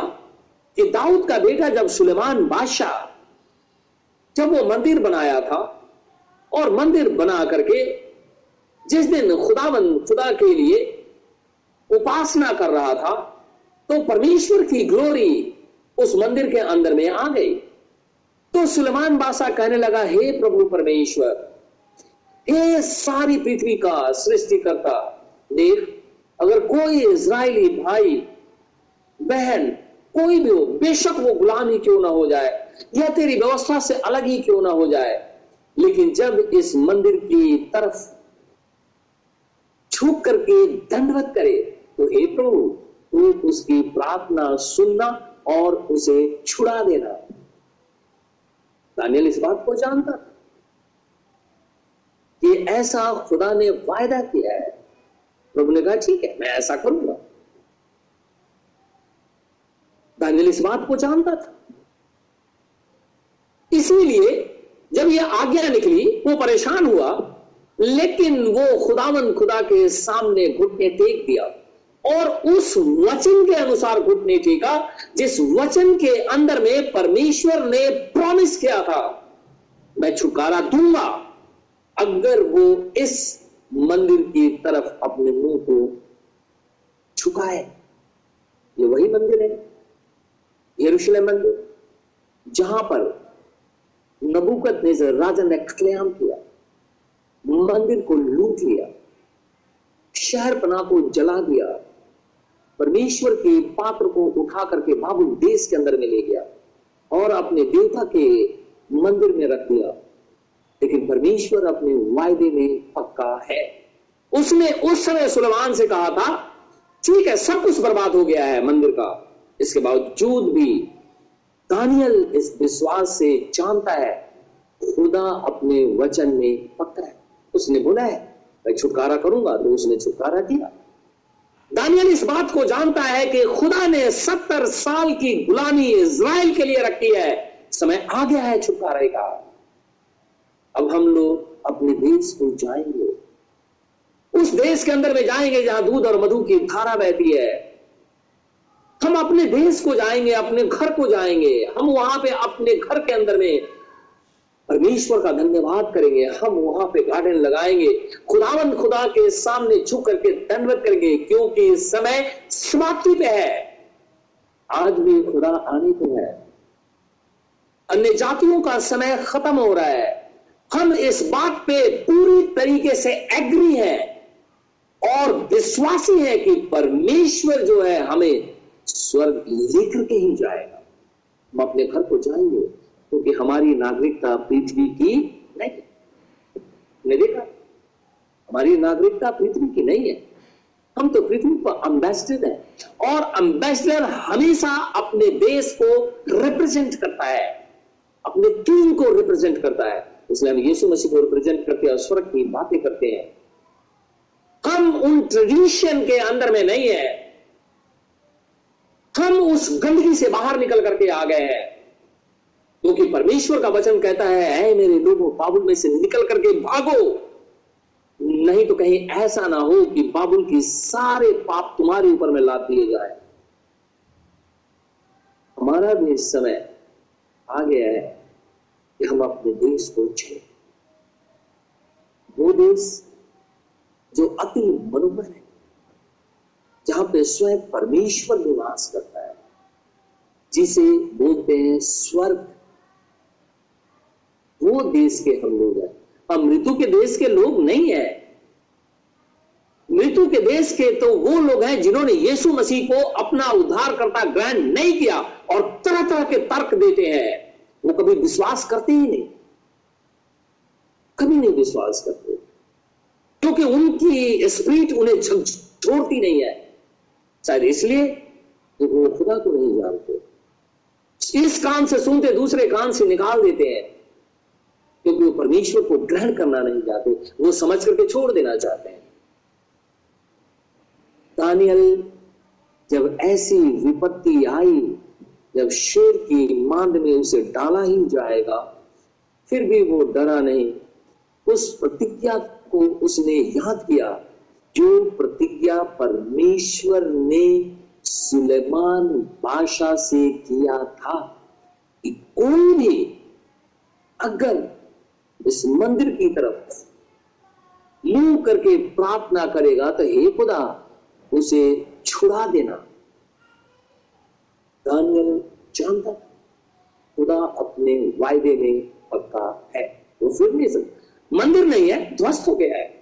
कि दाऊद का बेटा जब सुलेमान बादशाह, जब वो मंदिर बनाया था और मंदिर बना करके जिस दिन खुदावन, खुदा के लिए उपासना कर रहा था तो परमेश्वर की ग्लोरी उस मंदिर के अंदर में आ गई। तो सुलेमान बादशाह कहने लगा, हे प्रभु परमेश्वर, हे सारी पृथ्वी का सृष्टिकर्ता, देख, अगर कोई इज़राइली भाई बहन, कोई भी हो, बेशक वो गुलाम ही क्यों ना हो जाए, या तेरी व्यवस्था से अलग ही क्यों ना हो जाए। लेकिन जब इस मंदिर की तरफ़ छूक करके दंडवत करे तो हे प्रभु, तू उसकी प्रार्थना सुनना और उसे छुड़ा देना। दानियल इस बात को जानता कि ऐसा खुदा ने वायदा किया है। प्रभु ने कहा, ठीक है, मैं ऐसा करूँगा। दानियल इस बात को जानता था। इसीलिए जब यह आज्ञा निकली, वो परेशान हुआ, लेकिन वो खुदावन खुदा के सामने घुटने टेक दिया और उस वचन के अनुसार घुटने टेका, जिस वचन के अंदर में परमेश्वर ने प्रॉमिस किया था, मैं छुटकारा दूँगा। अगर वो इस मंदिर की तरफ़ अपने मुँह को झुकाए, ये वही मंदिर है। यरूशलेम बन मंदिर जहाँ पर नबूकत नेजर राजा ने कतलेआम किया, मंदिर को लूट लिया, शहर पना को जला दिया, परमेश्वर के पात्र को उठा करके बाबुल देश के अंदर में ले गया और अपने देवता के मंदिर में रख दिया। लेकिन परमेश्वर अपने वायदे में पक्का है। उसने उस समय सुलेमान से कहा था, ठीक है, सब कुछ बर्बाद हो गया है, मंदिर का। इसके बावजूद भी दानियल इस विश्वास से जानता है, खुदा अपने वचन में पक्का है। उसने बोला है, मैं छुटकारा करूँगा तो उसने छुटकारा किया दानियल इस बात को जानता है कि खुदा ने सत्तर साल की गुलामी इज़राइल के लिए रखी है। समय आ गया है छुटकारे का। अब हम लोग अपने देश को जाएँगे। उस देश के अंदर में जाएँगे जहाँ दूध और मधु की धारा बहती है। हम अपने देश को जाएँगे, अपने घर को जाएँगे। हम वहाँ पे अपने घर के अंदर में परमेश्वर का धन्यवाद करेंगे। हम वहाँ पे गार्डन लगाएँगे। खुदावन खुदा के सामने झुक करके दंडवत करेंगे, क्योंकि समय समाप्ति पे है। आज भी खुदा आने को है। अन्य जातियों का समय खत्म हो रहा है। हम इस बात पे पूरी तरीके से एग्री है और विश्वासी है कि परमेश्वर जो है हमें स्वर्ग लेकर के ही जाएगा। हम अपने घर को जाएँगे, क्योंकि तो हमारी नागरिकता पृथ्वी की नहीं। ने देखा, हमारी नागरिकता पृथ्वी की नहीं है। हम तो पृथ्वी पर अम्बेसडर है, और अम्बेसडर हमेशा अपने देश को रिप्रेजेंट करता है। अपने टीम को रिप्रेजेंट करता है। इसलिए हम यीशु मसीह को रिप्रेजेंट करते हैं स्वर्ग की बातें करते हैं। हम उन ट्रेडिशन के अंदर में नहीं है। हम उस गंदगी से बाहर निकल करके आ गए हैं। क्योंकि परमेश्वर का वचन कहता है, ऐ मेरे लोगों, बाबुल में से निकल करके भागो। नहीं तो कहीं ऐसा ना हो कि बाबुल के सारे पाप तुम्हारे ऊपर में लाद दिए जाए। हमारा भी इस समय आ गया है कि हम अपने देश को चले वो देश जो अति मनोहर है। जहाँ पे स्वयं परमेश्वर निवास करता है, जिसे बोलते हैं स्वर्ग। वो देश के हम लोग हैं। हम मृत्यु के देश के लोग नहीं है। मृत्यु के देश के तो वो लोग हैं जिन्होंने यीशु मसीह को अपना उद्धार करता ग्रहण नहीं किया और तरह तरह के तर्क देते हैं। वो कभी विश्वास करते ही नहीं। कभी नहीं विश्वास करते। क्योंकि उनकी स्प्रिट उन्हें छोड़ती नहीं है। शायद इसलिए कि वो खुदा को नहीं जानते। इस कान से सुनते, दूसरे कान से निकाल देते हैं। क्योंकि वो परमेश्वर को ग्रहण करना नहीं चाहते, वो समझ करके छोड़ देना चाहते हैं। दानियल, जब ऐसी विपत्ति आई, जब शेर की मांद में उसे डाला ही जाएगा, फिर भी वो डरा नहीं। उस प्रतिज्ञा को उसने याद किया। जो प्रतिज्ञा परमेश्वर ने सुलेमान बादशाह से किया था कि कोई भी अगर इस मंदिर की तरफ़ लू करके प्रार्थना करेगा तो हे खुदा, उसे छुड़ा देना। दानियल जानता खुदा अपने वायदे में पक्का है। वो फिर नहीं सकता। मंदिर नहीं है, ध्वस्त हो गया है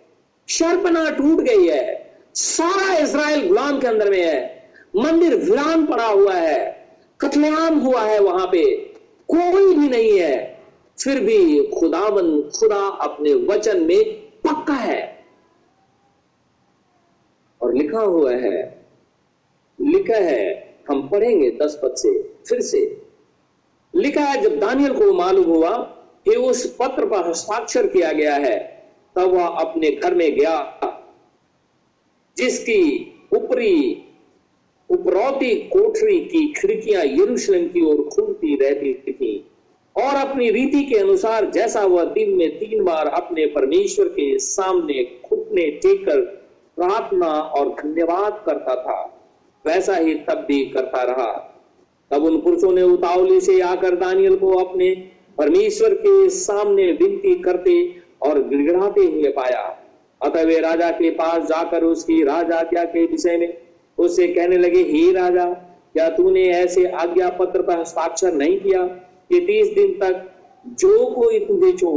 शर्पना टूट गई है। सारा इसराइल गुलाम के अंदर में है। मंदिर वीरान पड़ा हुआ है। कतलेआम हुआ है वहाँ पे। कोई भी नहीं है। फिर भी खुदावन, खुदा अपने वचन में पक्का है। और लिखा हुआ है, लिखा है, हम पढ़ेंगे दस पद से, फिर से। लिखा है, जब दानियल को मालूम हुआ कि उस पत्र पर हस्ताक्षर किया गया है तब वह अपने घर में गया, जिसकी ऊपरी उपरौती कोठरी की खिड़कियाँ यरूशलेम की ओर खुलती रहती थी और अपनी रीति के अनुसार जैसा वह दिन में तीन बार अपने परमेश्वर के सामने घुटने टेक कर प्रार्थना और धन्यवाद करता था, वैसा ही तब भी करता रहा। तब उन पुरुषों ने उतावली से आकर दानियल को अपने परमेश्वर के सामने विनती करते और गिड़गिड़ाते हुए पाया। अतः वे राजा के पास जाकर उसकी राजा क्या के विषय में उससे कहने लगे, हे राजा, क्या तूने ऐसे आज्ञा पत्र पर हस्ताक्षर नहीं किया कि तीस दिन तक जो कोई तुझे छो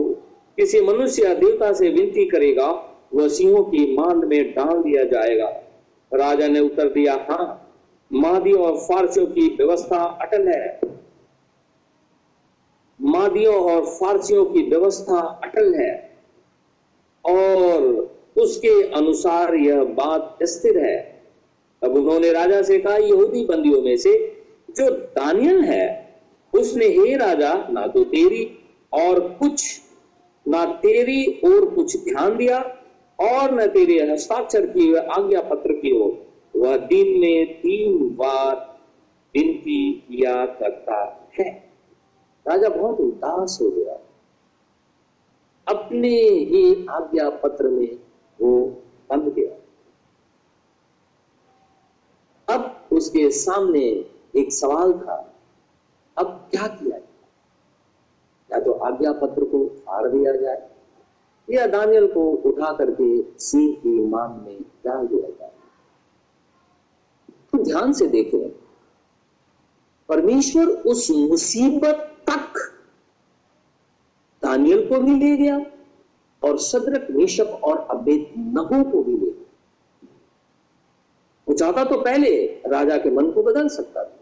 किसी मनुष्य या देवता से विनती करेगा, वह सिंहों की मांद में डाल दिया जाएगा? राजा ने उत्तर दिया हाँ मादियों और फारसियों की व्यवस्था अटल है। मादियों और फारसियों की व्यवस्था अटल है। और उसके अनुसार यह बात स्थिर है। तब उन्होंने राजा से कहा, यहूदी बंदियों में से जो दानियल है, उसने हे राजा, ना तो तेरी और कुछ, ना तेरी और कुछ ध्यान दिया और न तेरे हस्ताक्षर की आज्ञा पत्र की ओर वह दिन में तीन बार विनती किया करता है। राजा बहुत उदास हो गया। अपने ही आज्ञा पत्र में वो बंद गया अब उसके सामने एक सवाल था, अब क्या किया जाए? या तो आज्ञा पत्र को फाड़ दिया जाए, या दानियल को उठा करके सिंह की मान में डाल दिया जाए। तो ध्यान से देखें, परमेश्वर उस मुसीबत को भी ले गया और सदरक निशक और अबेद नगो को भी ले गया। वो चाहता तो पहले राजा के मन को बदल सकता था,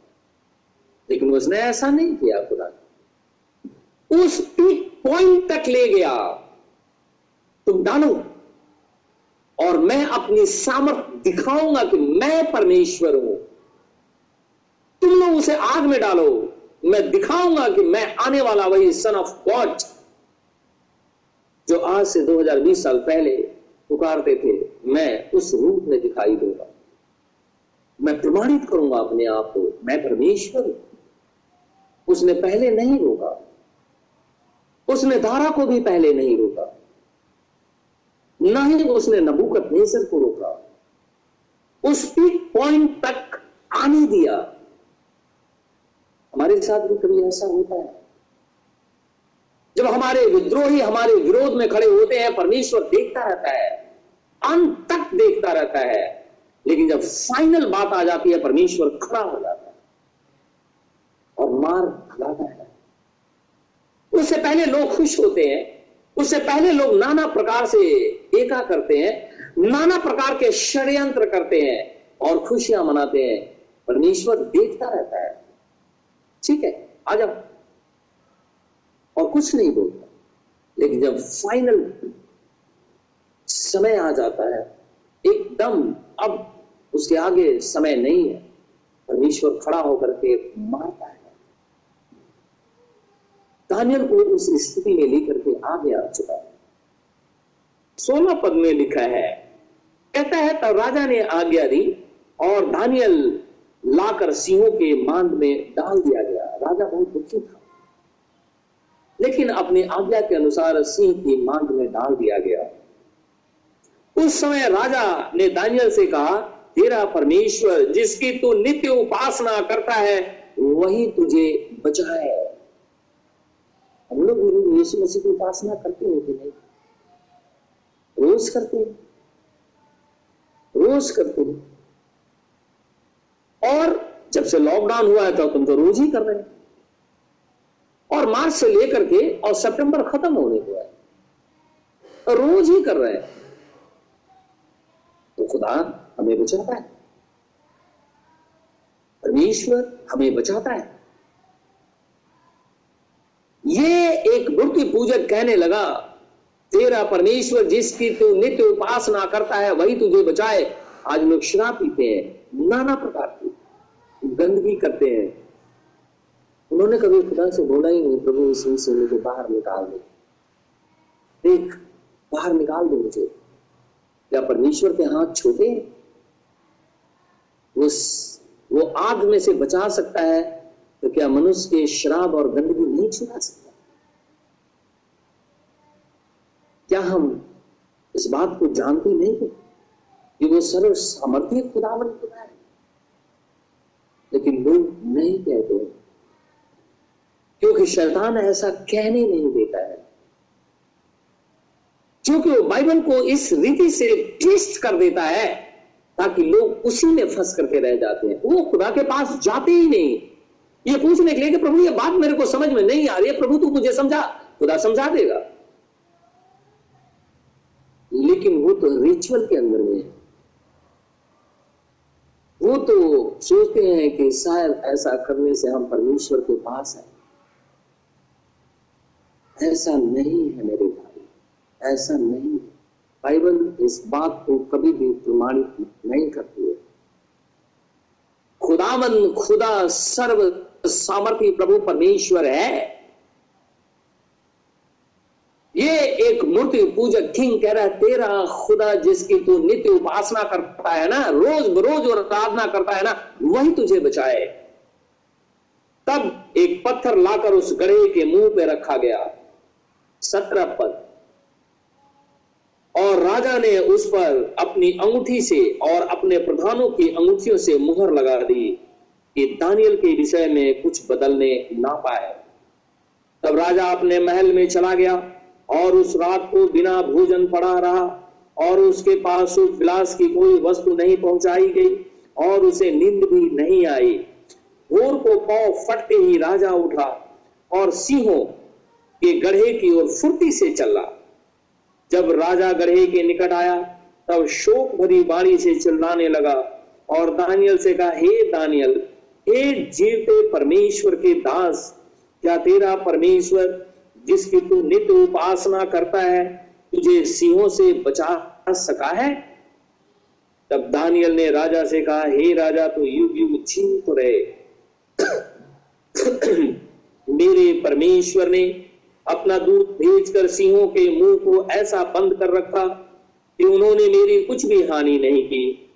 लेकिन उसने ऐसा नहीं किया खुदा। उस पीक पॉइंट तक ले गया। तुम डालो और मैं अपनी सामर्थ दिखाऊँगा कि मैं परमेश्वर हूँ। तुम लोग उसे आग में डालो। मैं दिखाऊँगा कि मैं आने वाला वही सन ऑफ़ गॉड जो आज से 2020 साल पहले पुकारते थे, मैं उस रूप में दिखाई दूँगा। मैं प्रमाणित करूँगा अपने आप को। मैं परमेश्वर उसने पहले नहीं रोका। उसने धारा को भी पहले नहीं रोका। न ही उसने नबूकत नेसर को रोका। उस पीक पॉइंट तक आने दिया। हमारे साथ भी कभी ऐसा होता है? जब हमारे विद्रोही हमारे विरोध में खड़े होते हैं, परमेश्वर देखता रहता है, अंत तक देखता रहता है, लेकिन जब फाइनल बात आ जाती है, परमेश्वर खड़ा हो जाता है और मार भगाता है। उससे पहले लोग खुश होते हैं, उससे पहले लोग नाना प्रकार से एका करते हैं, नाना प्रकार के षड्यंत्र करते हैं और खुशियाँ मनाते हैं। परमेश्वर देखता रहता है। ठीक है, आ जाओ। और कुछ नहीं बोलता। लेकिन जब फाइनल समय आ जाता है, एकदम अब उसके आगे समय नहीं है, परमेश्वर खड़ा होकर के मारता है। दानियल को उस स्थिति में लेकर के आगे आ चुका है। सोलह पद में लिखा है, कहता है, तब राजा ने आज्ञा दी और दानियल लाकर सिंहों के मांद में डाल दिया गया। राजा बहुत दुखी था। लेकिन अपनी आज्ञा के अनुसार सिंह की मांग में डाल दिया गया। उस समय राजा ने दानियल से कहा, तेरा परमेश्वर जिसकी तू नित्य उपासना करता है, वही तुझे बचाए। हम लोग यीशु मसीह की उपासना करते हैं कि नहीं? रोज करते हैं। रोज करते हैं। और जब से लॉकडाउन हुआ है तो तुम तो रोज ही कर रहे हैं। और मार्च से लेकर के और सितंबर खत्म होने को है। रोज ही कर रहे हैं। तो खुदा हमें बचाता है। परमेश्वर हमें बचाता है। ये एक मूर्ति पूजक कहने लगा, तेरा परमेश्वर जिसकी तू नित्य उपासना करता है, वही तुझे बचाए। आज लोग शराब पीते हैं, नाना प्रकार की गंदगी करते हैं। उन्होंने कभी खुदा से बोला ही नहीं, प्रभु इसी से मुझे बाहर निकाल दे। देख, बाहर निकाल दो मुझे। क्या परमेश्वर के हाथ छोटे हैं? वो आग में से बचा सकता है तो क्या मनुष्य के शराब और गंदगी नहीं छुड़ा सकता? क्या हम इस बात को जानते नहीं थे कि वो सर्व सामर्थ्य खुदावन खुदा है? लेकिन लोग नहीं कहते क्योंकि शैतान ऐसा कहने नहीं देता है। क्योंकि वो बाइबल को इस रीति से ट्विस्ट कर देता है ताकि लोग उसी में फंस करके रह जाते हैं। वो खुदा के पास जाते ही नहीं। ये पूछने के लिए कि प्रभु, ये बात मेरे को समझ में नहीं आ रही है। प्रभु, तू मुझे समझा? खुदा समझा देगा। लेकिन वो तो रिचुअल के अंदर में है। वो तो सोचते हैं कि शायद ऐसा करने से हम परमेश्वर के पास है। ऐसा नहीं है मेरे भाई, ऐसा नहीं है। बाइबल इस बात को कभी भी प्रमाणित नहीं करती है। खुदावन खुदा सर्व सामर्थ्य प्रभु परमेश्वर है। ये एक मूर्ति पूजक किंग कह रहा है, तेरा खुदा जिसकी तू नित्य उपासना करता है ना रोज बरोज और आराधना करता है ना, वही तुझे बचाए। तब एक पत्थर लाकर उस गड़े के मुँह पे रखा गया। सत्रह पद। और राजा ने उस पर अपनी अंगूठी से और अपने प्रधानों की अंगूठियों से मुहर लगा दी कि दानियल के विषय में कुछ बदलने ना पाए। तब राजा अपने महल में चला गया और उस रात को बिना भोजन पड़ा रहा और उसके पास सुख विलास की कोई वस्तु नहीं पहुंचाई गई और उसे नींद भी नहीं आई। भोर को पाँव फटते ही राजा उठा और सिंहों के गढ़े की ओर फुर्ती से चला जब राजा गढ़े के निकट आया, तब शोक भरी बाणी से चिल्लाने लगा और दानियल से कहा, हे दानियल, हे जीवते परमेश्वर के दास, क्या तेरा परमेश्वर, जिसकी तू नित्य उपासना करता है, तुझे सिंहों से बचा सका है? तब दानियल ने राजा से कहा, हे राजा तो युग युग चिंत रहे। मेरे परमेश्वर ने अपना दूध भेजकर सिंहों के मुँह को ऐसा बंद कर रखा कि उन्होंने मेरी कुछ भी हानि नहीं की।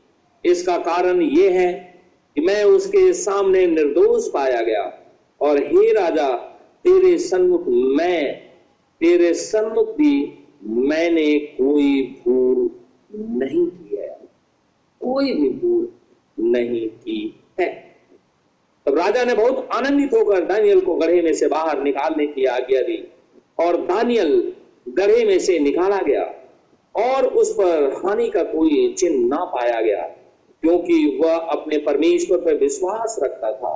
इसका कारण यह है कि मैं उसके सामने निर्दोष पाया गया। और हे राजा, तेरे सन्मुख मैं, तेरे सन्मुख भी मैंने कोई भूल नहीं की है। कोई भी भूल नहीं की है। तब राजा ने बहुत आनंदित होकर दानियल को गढ़े में से बाहर निकालने की आज्ञा दी। और दानियल गढ़े में से निकाला गया और उस पर हानि का कोई चिन्ह ना पाया गया, क्योंकि वह अपने परमेश्वर पर विश्वास रखता था।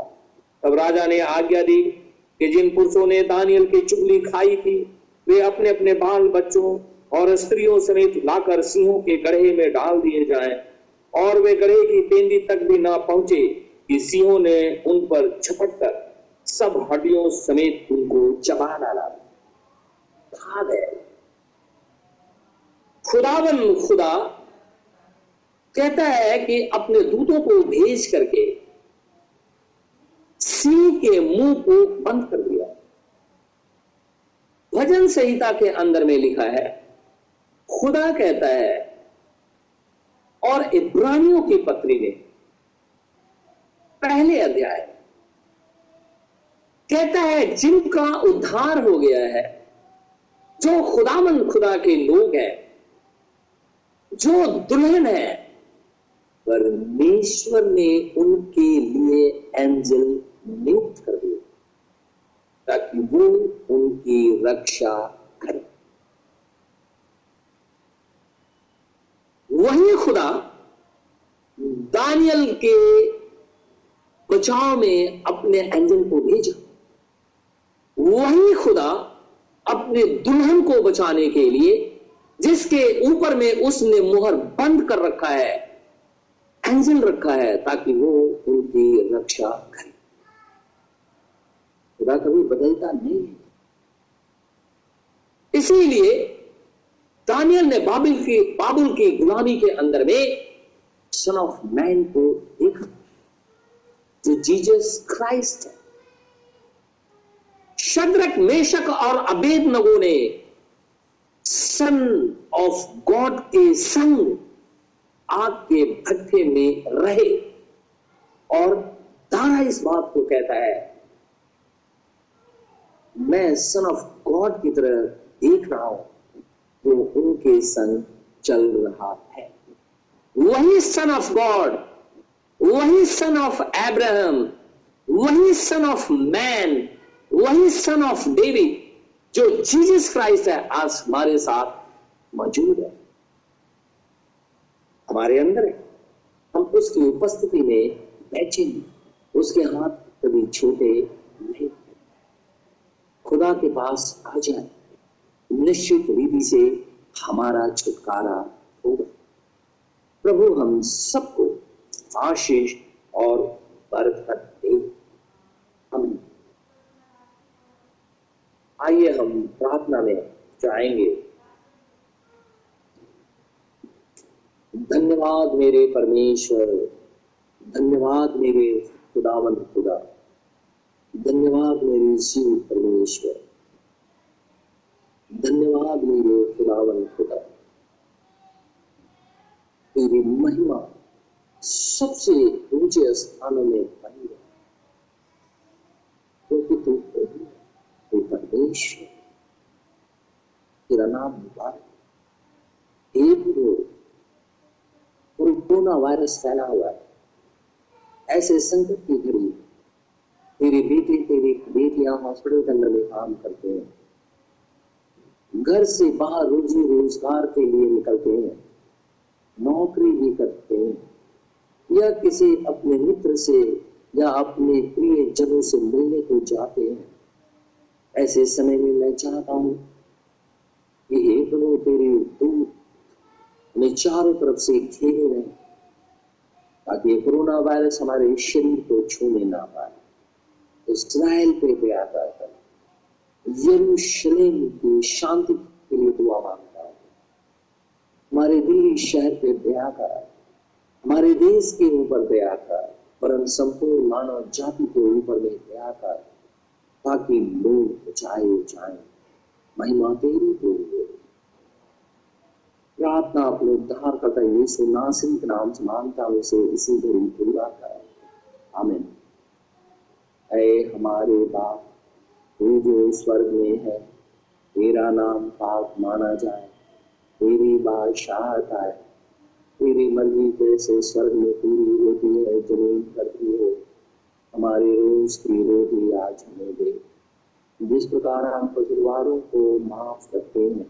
तब राजा ने आज्ञा दी कि जिन पुरुषों ने दानियल की चुगली खाई थी, वे अपने अपने बाल बच्चों और स्त्रियों समेत लाकर सिंहों के गढ़े में डाल दिए जाएँ और वे गढ़े की तेंदी तक भी ना पहुँचे कि सिंहों ने उन पर झपट कर सब हड्डियों समेत उनको चबा डाला। खा गए खुदावन खुदा कहता है कि अपने दूतों को भेज करके सिंह के मुँह को बंद कर दिया। भजन संहिता के अंदर में लिखा है, खुदा कहता है, और इब्रानियों की पत्री में पहले अध्याय, कहता है, जिनका उद्धार हो गया है जो खुदामन खुदा के लोग हैं, जो दुल्हन है, परमेश्वर ने उनके लिए एंजल नियुक्त कर दिया ताकि वो उनकी रक्षा करे। वही खुदा दानियल के बचाव में अपने एंजल को भेजा। वही खुदा अपने दुल्हन को बचाने के लिए, जिसके ऊपर में उसने मुहर बंद कर रखा है, एंजल रखा है, ताकि वो उनकी रक्षा करे। खुदा कभी बदलता नहीं है। इसीलिए, दानियल ने बाबिल की, बाबुल की गुलामी के अंदर में सन ऑफ़ मैन को देखा, जो जीजस क्राइस्ट है। शद्रक, मेशक और अबेद नगो ने सन ऑफ़ गॉड के संग आग के भट्टे में रहे। और दारा इस बात को कहता है, मैं सन ऑफ़ गॉड की तरह देख रहा हूँ, जो उनके संग चल रहा है। वही सन ऑफ़ गॉड वही सन ऑफ़ एब्राहम वही सन ऑफ़ मैन वही सन ऑफ़ डेविड जो जीसस क्राइस्ट है, आज हमारे साथ मौजूद है। हमारे अंदर है। हम उसकी उपस्थिति में हैं। उसके हाथ कभी छोटे नहीं। खुदा के पास आ जाए। निश्चित रीति से हमारा छुटकारा होगा। प्रभु, हम सबको आशीष और बरकत दे हम आइए हम प्रार्थना में जाएँगे। धन्यवाद मेरे परमेश्वर। धन्यवाद मेरे खुदावन खुदा। धन्यवाद मेरे शिव परमेश्वर। धन्यवाद मेरे खुदावन खुदा। तेरी महिमा सबसे ऊँचे स्थानों में बनी तू तेरा नाम मुबारक कोरोना वायरस फैला हुआ है। ऐसे संकट की घड़ी तेरे बेटे, तेरी बेटियाँ हॉस्पिटल के अंदर में काम करते हैं। घर से बाहर रोजी रोज़गार के लिए निकलते हैं। नौकरी भी करते हैं। या किसी अपने मित्र से या अपने प्रिय जनों से मिलने को जाते हैं। ऐसे समय में मैं चाहता हूँ कि हे प्रभु तेरे दूत हमें चारों तरफ़ से घेरे रहे, ताकि कोरोना वायरस हमारे शरीर को छूने ना पाए। इसराइल पे आता है। यरूशलेम की शांति के लिए दुआ माँगता हूँ। हमारे दिल्ली शहर पे दया कर हमारे देश के ऊपर दया कर परम संपूर्ण मानव जाति के ऊपर में दया कर ताकि लोग बचाए जाए। महिमा तेरी पूरी प्रार्थना अपने उद्धार करता यीशु नासिम के नाम से माँगता हूँ, उसे इसी घड़ी पूरा कर। आमीन। ऐ हमारे बाप, तू जो स्वर्ग में है, तेरा नाम पाप माना जाए। तेरी बादशाहत आए। तेरी मर्ज़ी जैसे स्वर्ग में पूरी होती है, ज़मीन करती हो। हमारे रोज की रोटी आज हमें दे। जिस प्रकार हम कसूरवारों को माफ़ करते हैं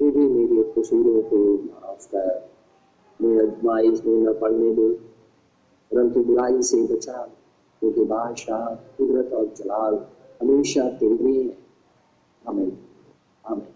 तू भी मेरे कसूरों को माफ़ कर। मैं अजमाइश में न पड़ने दे, परंतु बुराई से बचा क्योंकि बादशाह कुदरत और जलाल हमेशा तेरे हैं। हमें हमें